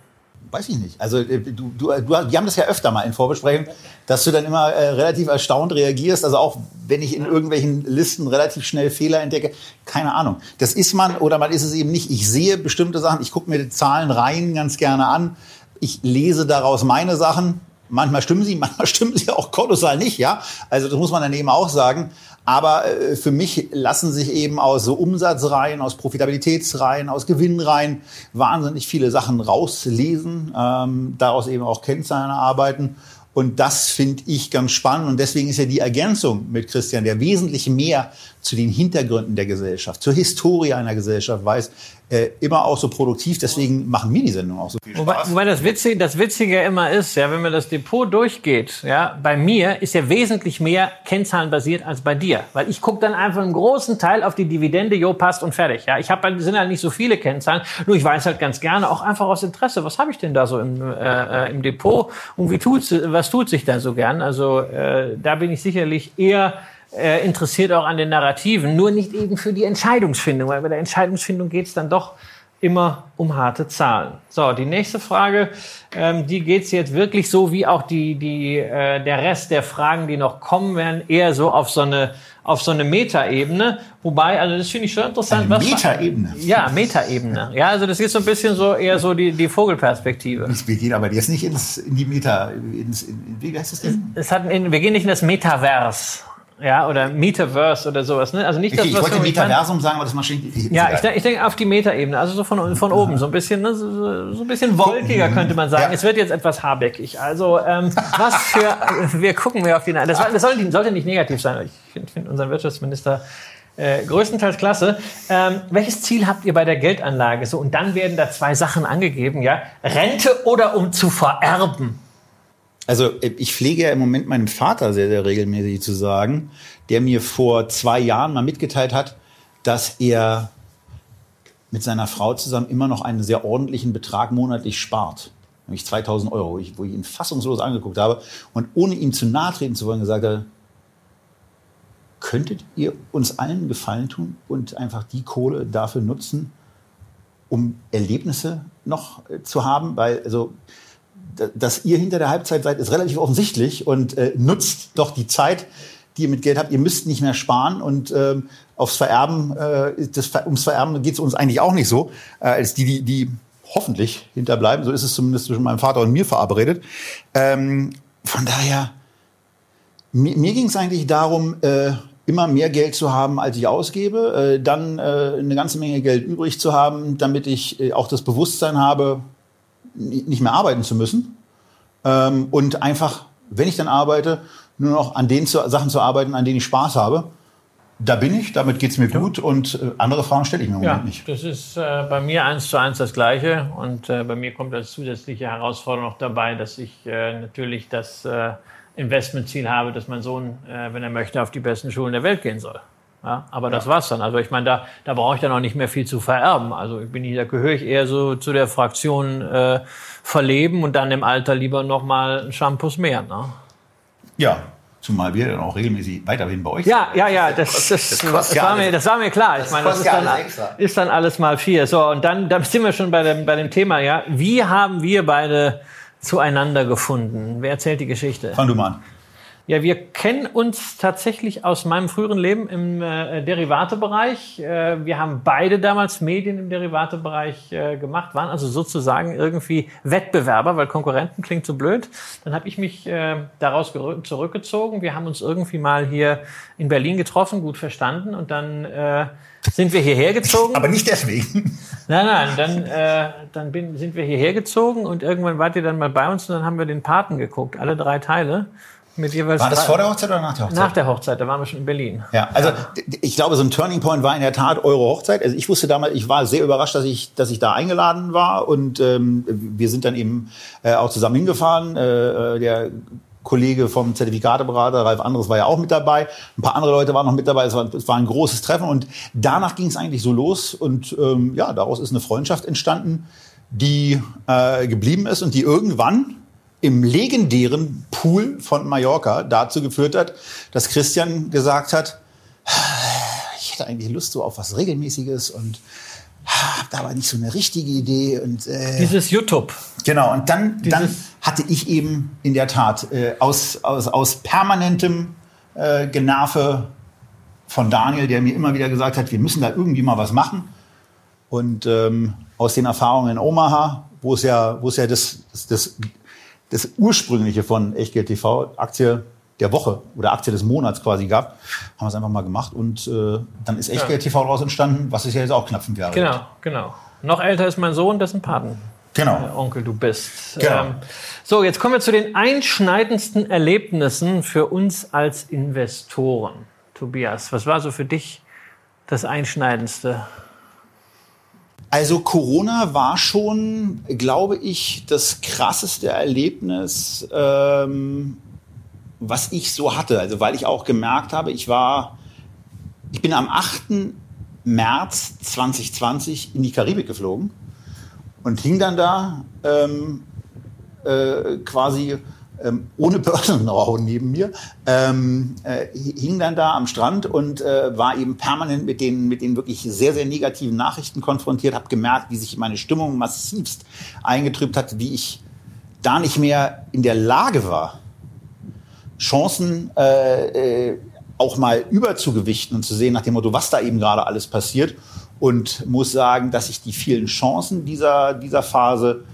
Weiß ich nicht. Also äh, du, du, du, wir haben das ja öfter mal in Vorbesprechungen, dass du dann immer äh, relativ erstaunt reagierst. Also auch wenn ich in irgendwelchen Listen relativ schnell Fehler entdecke, keine Ahnung. Das ist man oder man ist es eben nicht. Ich sehe bestimmte Sachen, ich gucke mir die Zahlen rein ganz gerne an. Ich lese daraus meine Sachen. Manchmal stimmen sie, [laughs] manchmal stimmen sie auch kolossal nicht, ja. Also das muss man dann eben auch sagen. Aber äh, für mich lassen sich eben aus so Umsatzreihen, aus Profitabilitätsreihen, aus Gewinnreihen wahnsinnig viele Sachen rauslesen, ähm, daraus eben auch Kennzahlen erarbeiten. Und das finde ich ganz spannend. Und deswegen ist ja die Ergänzung mit Christian, der wesentlich mehr zu den Hintergründen der Gesellschaft, zur Historie einer Gesellschaft weiß, äh, immer auch so produktiv. Deswegen machen mir die Sendung auch so viel Spaß. Wobei, wobei das, Witzige, das Witzige immer ist, ja, wenn man das Depot durchgeht, ja, bei mir ist ja wesentlich mehr kennzahlenbasiert als bei dir. Weil ich gucke dann einfach einen großen Teil auf die Dividende, jo, passt und fertig. Ja, ich habe halt, sind halt nicht so viele Kennzahlen, nur ich weiß halt ganz gerne, auch einfach aus Interesse, was habe ich denn da so im, äh, äh im Depot und wie tut's, was tut sich da so gern? Also äh, da bin ich sicherlich eher äh, interessiert auch an den Narrativen, nur nicht eben für die Entscheidungsfindung, weil bei der Entscheidungsfindung geht es dann doch immer um harte Zahlen. So, die nächste Frage, ähm, die geht's jetzt wirklich so wie auch die, die, äh, der Rest der Fragen, die noch kommen werden, eher so auf so eine auf so eine Metaebene. Wobei, also das finde ich schon interessant. Eine Metaebene? Ja, Metaebene. Ja, also das ist so ein bisschen so eher so die, die Vogelperspektive. Wir gehen aber jetzt nicht ins, in die Meta, ins, in, wie heißt das denn? Es hat in, wir gehen nicht in das Metavers. Ja, oder Metaverse oder sowas. Ne? Also nicht das, was ich wollte Metaversum sagen, aber das macht Ja, ich denke ich denk auf die Metaebene, also so von, von oben, so ein bisschen, ne? so, so ein bisschen wolkiger könnte man sagen. Ja. Es wird jetzt etwas haarbeckig. Also ähm, [laughs] was für, wir gucken mehr auf die. Das, das sollte, sollte nicht negativ sein. Ich finde find unseren Wirtschaftsminister äh, größtenteils klasse. Ähm, welches Ziel habt ihr bei der Geldanlage? So und dann werden da zwei Sachen angegeben, ja? Rente oder um zu vererben? Also äh, ich pflege ja im Moment meinem Vater sehr, sehr regelmäßig zu sagen, der mir vor zwei Jahren mal mitgeteilt hat, dass er mit seiner Frau zusammen immer noch einen sehr ordentlichen Betrag monatlich spart. Nämlich 2000 Euro, wo ich, wo ich ihn fassungslos angeguckt habe und ohne ihm zu nahe treten zu wollen gesagt habe, könntet ihr uns allen Gefallen tun und einfach die Kohle dafür nutzen, um Erlebnisse noch äh, zu haben? Weil, also, dass ihr hinter der Halbzeit seid, ist relativ offensichtlich und äh, nutzt doch die Zeit, die ihr mit Geld habt. Ihr müsst nicht mehr sparen und ähm, aufs Vererben, äh, das, ums Vererben geht es uns eigentlich auch nicht so, äh, als die, die, die hoffentlich hinterbleiben. So ist es zumindest zwischen meinem Vater und mir verabredet. Ähm, von daher, mir, mir ging es eigentlich darum, äh, immer mehr Geld zu haben, als ich ausgebe, äh, dann äh, eine ganze Menge Geld übrig zu haben, damit ich äh, auch das Bewusstsein habe, nicht mehr arbeiten zu müssen ähm, und einfach, wenn ich dann arbeite, nur noch an den zu, Sachen zu arbeiten, an denen ich Spaß habe. Da bin ich, damit geht's mir ja. gut und äh, andere Fragen stelle ich mir im ja, Moment nicht. Das ist äh, bei mir eins zu eins das Gleiche und äh, bei mir kommt als zusätzliche Herausforderung noch dabei, dass ich äh, natürlich das äh, Investmentziel habe, dass mein Sohn, äh, wenn er möchte, auf die besten Schulen der Welt gehen soll. Ja, aber das war's dann. Also ich meine, da, da brauche ich dann auch nicht mehr viel zu vererben. Also ich bin hier, da gehöre ich eher so zu der Fraktion äh, verleben und dann im Alter lieber noch mal ein Shampoos mehr. Ne? Ja, Zumal wir dann auch regelmäßig weiterhin bei euch Ja, ja, ja, das, das, das, das war, mir, das war mir klar. Ich meine, das ist dann, ist dann alles mal vier. So, und dann, dann sind wir schon bei dem, bei dem Thema, ja. Wie haben wir beide zueinander gefunden? Wer erzählt die Geschichte? Fang du mal an. Ja, wir kennen uns tatsächlich aus meinem früheren Leben im äh, Derivatebereich. Äh, wir haben beide damals Medien im Derivatebereich äh, gemacht, waren also sozusagen irgendwie Wettbewerber, weil Konkurrenten klingt so blöd. Dann habe ich mich äh, daraus zurückgezogen. Wir haben uns irgendwie mal hier in Berlin getroffen, gut verstanden und dann äh, sind wir hierher gezogen. Aber nicht deswegen. [laughs] Nein, nein, dann, äh, dann bin, sind wir hierher gezogen und irgendwann wart ihr dann mal bei uns und dann haben wir den Paten geguckt, alle drei Teile. Mit jeweils war das vor der Hochzeit oder nach der Hochzeit? Nach der Hochzeit, da waren wir schon in Berlin. Ja, also ich glaube, so ein Turning Point war in der Tat eure Hochzeit. Also ich wusste damals, ich war sehr überrascht, dass ich, dass ich da eingeladen war und ähm, wir sind dann eben äh, auch zusammen hingefahren. Äh, äh der Kollege vom Zertifikateberater, Ralf Anderes, war ja auch mit dabei. Ein paar andere Leute waren noch mit dabei. Es war, es war ein großes Treffen und danach ging es eigentlich so los und ähm, ja, daraus ist eine Freundschaft entstanden, die äh, geblieben ist und die irgendwann im legendären Pool von Mallorca dazu geführt hat, dass Christian gesagt hat, ich hätte eigentlich Lust so auf was Regelmäßiges und habe da aber nicht so eine richtige Idee. Und, äh, Dieses YouTube. Genau, und dann, dann hatte ich eben in der Tat äh, aus, aus, aus permanentem äh, Generve von Daniel, der mir immer wieder gesagt hat, wir müssen da irgendwie mal was machen. Und ähm, aus den Erfahrungen in Omaha, wo es ja, wo es ja das, das, das das ursprüngliche von Echtgeld TV, Aktie der Woche oder Aktie des Monats quasi gab, haben wir es einfach mal gemacht und äh, dann ist Echtgeld TV daraus entstanden, was ist ja jetzt auch knapp fünf Jahre Genau, alt. genau. Noch älter ist mein Sohn, dessen Paten. Genau. Äh, Onkel, du bist. Genau. Ähm, so, jetzt kommen wir zu den einschneidendsten Erlebnissen für uns als Investoren. Tobias, was war so für dich das Einschneidendste? Also Corona war schon, glaube ich, das krasseste Erlebnis, ähm, was ich so hatte. Also weil ich auch gemerkt habe, ich war, ich bin am 8. März 2020 in die Karibik geflogen und hing dann da ähm, äh, quasi ähm, ohne Börsenrauch [laughs] neben mir, ähm, äh, hing dann da am Strand und äh, war eben permanent mit den, mit den wirklich sehr, sehr negativen Nachrichten konfrontiert, habe gemerkt, wie sich meine Stimmung massivst eingetrübt hat, wie ich da nicht mehr in der Lage war, Chancen äh, äh, auch mal überzugewichten und zu sehen nach dem Motto, was da eben gerade alles passiert. Und muss sagen, dass ich die vielen Chancen dieser, dieser Phase,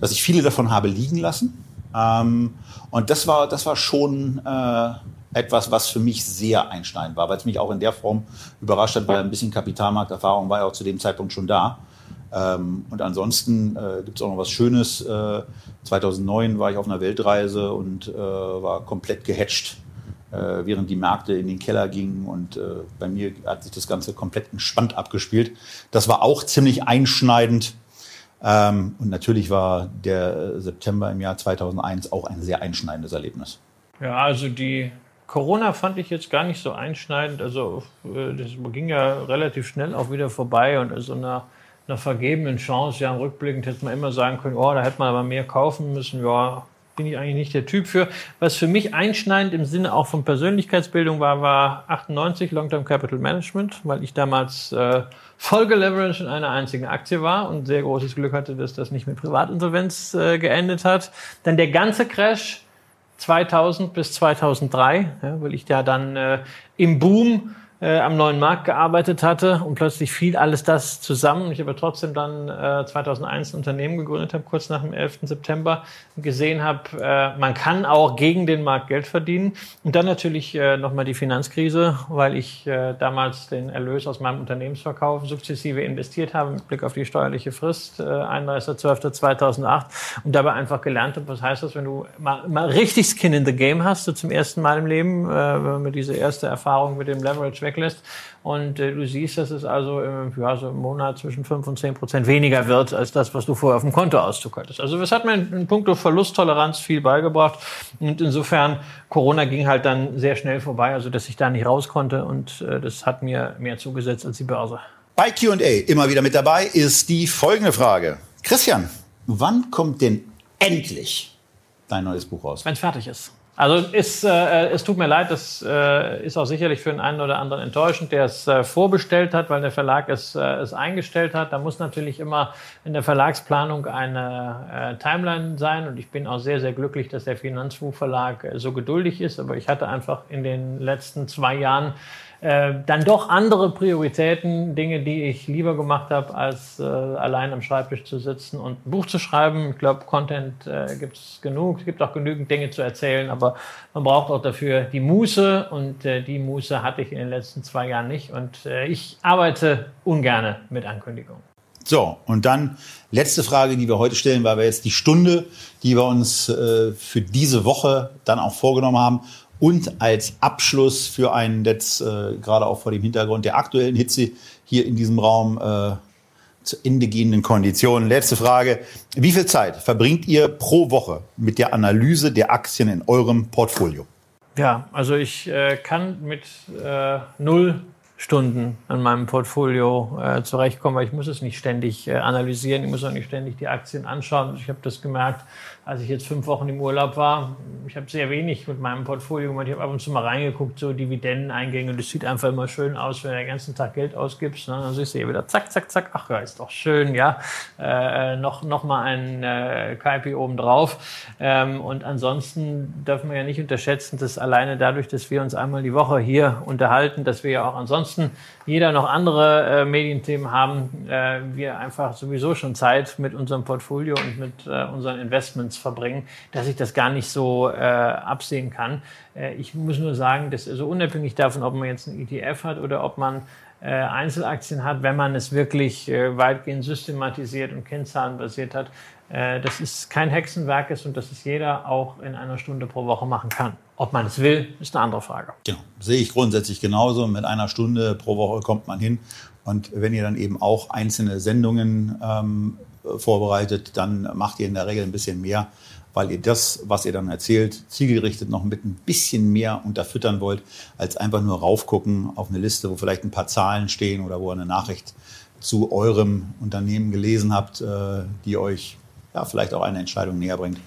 dass ich viele davon habe liegen lassen. Ähm, und das war, das war schon äh, etwas, was für mich sehr einschneidend war, weil es mich auch in der Form überrascht hat, weil ein bisschen Kapitalmarkterfahrung war ja auch zu dem Zeitpunkt schon da. Ähm, und ansonsten äh, gibt es auch noch was Schönes. Äh, 2009 war ich auf einer Weltreise und äh, war komplett gehatcht, äh, während die Märkte in den Keller gingen. Und äh, bei mir hat sich das Ganze komplett entspannt abgespielt. Das war auch ziemlich einschneidend. Ähm, und natürlich war der September im Jahr 2001 auch ein sehr einschneidendes Erlebnis. Ja, also die Corona fand ich jetzt gar nicht so einschneidend. Also äh, das ging ja relativ schnell auch wieder vorbei und also einer, einer vergebenen Chance, ja, rückblickend hätte man immer sagen können, oh, da hätte man aber mehr kaufen müssen. Ja, bin ich eigentlich nicht der Typ für. Was für mich einschneidend im Sinne auch von Persönlichkeitsbildung war, war 98 Long-Term Capital Management, weil ich damals äh, voll geleveraged in einer einzigen Aktie war und sehr großes Glück hatte, dass das nicht mit Privatinsolvenz äh, geendet hat. Dann der ganze Crash 2000 bis 2003, ja, weil ich da dann äh, im Boom äh, am neuen Markt gearbeitet hatte und plötzlich fiel alles das zusammen. Ich habe trotzdem dann äh, 2001 ein Unternehmen gegründet habe, kurz nach dem 11. September, gesehen habe, äh, man kann auch gegen den Markt Geld verdienen. Und dann natürlich äh, nochmal die Finanzkrise, weil ich äh, damals den Erlös aus meinem Unternehmensverkauf sukzessive investiert habe mit Blick auf die steuerliche Frist, äh, 31.12.2008 und dabei einfach gelernt habe, was heißt das, wenn du mal, mal richtig Skin in the Game hast, so zum ersten Mal im Leben, äh, wenn man diese erste Erfahrung mit dem Leverage weglässt. Und äh, du siehst, dass es also im, ja, so im Monat zwischen 5 und 10 Prozent weniger wird, als das, was du vorher auf dem Kontoauszug hattest. Also das hat mir in, in puncto Verlusttoleranz viel beigebracht. Und insofern, Corona ging halt dann sehr schnell vorbei, also dass ich da nicht raus konnte. Und äh, das hat mir mehr zugesetzt als die Börse. Bei Q&A immer wieder mit dabei ist die folgende Frage. Christian, wann kommt denn endlich dein neues Buch raus? Wenn es fertig ist. Also ist, äh, es tut mir leid, das äh, ist auch sicherlich für den einen oder anderen enttäuschend, der es äh, vorbestellt hat, weil der Verlag es, äh, es eingestellt hat. Da muss natürlich immer in der Verlagsplanung eine äh, Timeline sein und ich bin auch sehr, sehr glücklich, dass der Finanzbuchverlag äh, so geduldig ist. Aber ich hatte einfach in den letzten zwei Jahren äh, dann doch andere Prioritäten, Dinge, die ich lieber gemacht habe, als äh, allein am Schreibtisch zu sitzen und ein Buch zu schreiben. Ich glaube, Content äh, gibt es genug, es gibt auch genügend Dinge zu erzählen, aber man braucht auch dafür die Muße und äh, die Muße hatte ich in den letzten zwei Jahren nicht und äh, ich arbeite ungerne mit Ankündigungen. So, und dann letzte Frage, die wir heute stellen, weil wir jetzt die Stunde, die wir uns äh, für diese Woche dann auch vorgenommen haben, und als Abschluss für einen jetzt äh, gerade auch vor dem Hintergrund der aktuellen Hitze hier in diesem Raum äh, zu Ende gehenden Konditionen. Letzte Frage. Wie viel Zeit verbringt ihr pro Woche mit der Analyse der Aktien in eurem Portfolio? Ja, also ich äh, kann mit äh, null Stunden an meinem Portfolio äh, zurechtkommen, weil ich muss es nicht ständig äh, analysieren, ich muss auch nicht ständig die Aktien anschauen. Ich habe das gemerkt, als ich jetzt fünf Wochen im Urlaub war, ich habe sehr wenig mit meinem Portfolio gemacht. Ich habe ab und zu mal reingeguckt, so Dividendeneingänge. Es sieht einfach immer schön aus, wenn du den ganzen Tag Geld ausgibst. Ne? Dann siehst du hier wieder zack, zack, zack. Ach ja, ist doch schön, ja. Äh, noch, noch mal ein äh, KIP obendrauf. Ähm, und ansonsten dürfen wir ja nicht unterschätzen, dass alleine dadurch, dass wir uns einmal die Woche hier unterhalten, dass wir ja auch ansonsten jeder noch andere äh, Medienthemen haben, äh, wir einfach sowieso schon Zeit mit unserem Portfolio und mit äh, unseren Investments verbringen, dass ich das gar nicht so äh, absehen kann. Äh, ich muss nur sagen, dass also unabhängig davon, ob man jetzt einen ETF hat oder ob man äh, Einzelaktien hat, wenn man es wirklich äh, weitgehend systematisiert und kennzahlenbasiert hat, äh, das ist kein Hexenwerk ist und dass es jeder auch in einer Stunde pro Woche machen kann. Ob man es will, ist eine andere Frage. Genau, sehe ich grundsätzlich genauso. Mit einer Stunde pro Woche kommt man hin. Und wenn ihr dann eben auch einzelne Sendungen ähm, vorbereitet, dann macht ihr in der Regel ein bisschen mehr, weil ihr das, was ihr dann erzählt, zielgerichtet noch mit ein bisschen mehr unterfüttern wollt, als einfach nur raufgucken auf eine Liste, wo vielleicht ein paar Zahlen stehen oder wo ihr eine Nachricht zu eurem Unternehmen gelesen habt, äh, die euch ja, vielleicht auch eine Entscheidung näher bringt.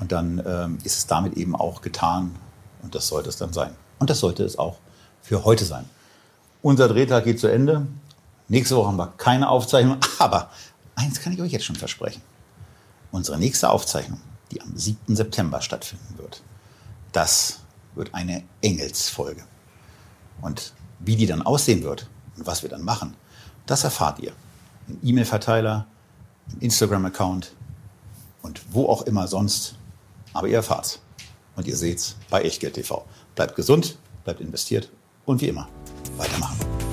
Und dann ähm, ist es damit eben auch getan. Und das sollte es dann sein. Und das sollte es auch für heute sein. Unser Drehtag geht zu Ende. Nächste Woche haben wir keine Aufzeichnung, [laughs] aber eins kann ich euch jetzt schon versprechen. Unsere nächste Aufzeichnung, die am 7. September stattfinden wird, das wird eine Engelsfolge. Und wie die dann aussehen wird und was wir dann machen, das erfahrt ihr im E-Mail-Verteiler, im Instagram-Account und wo auch immer sonst. Aber ihr erfahrt's. Und ihr seht's bei Echtgeld TV. Bleibt gesund, bleibt investiert und wie immer weitermachen.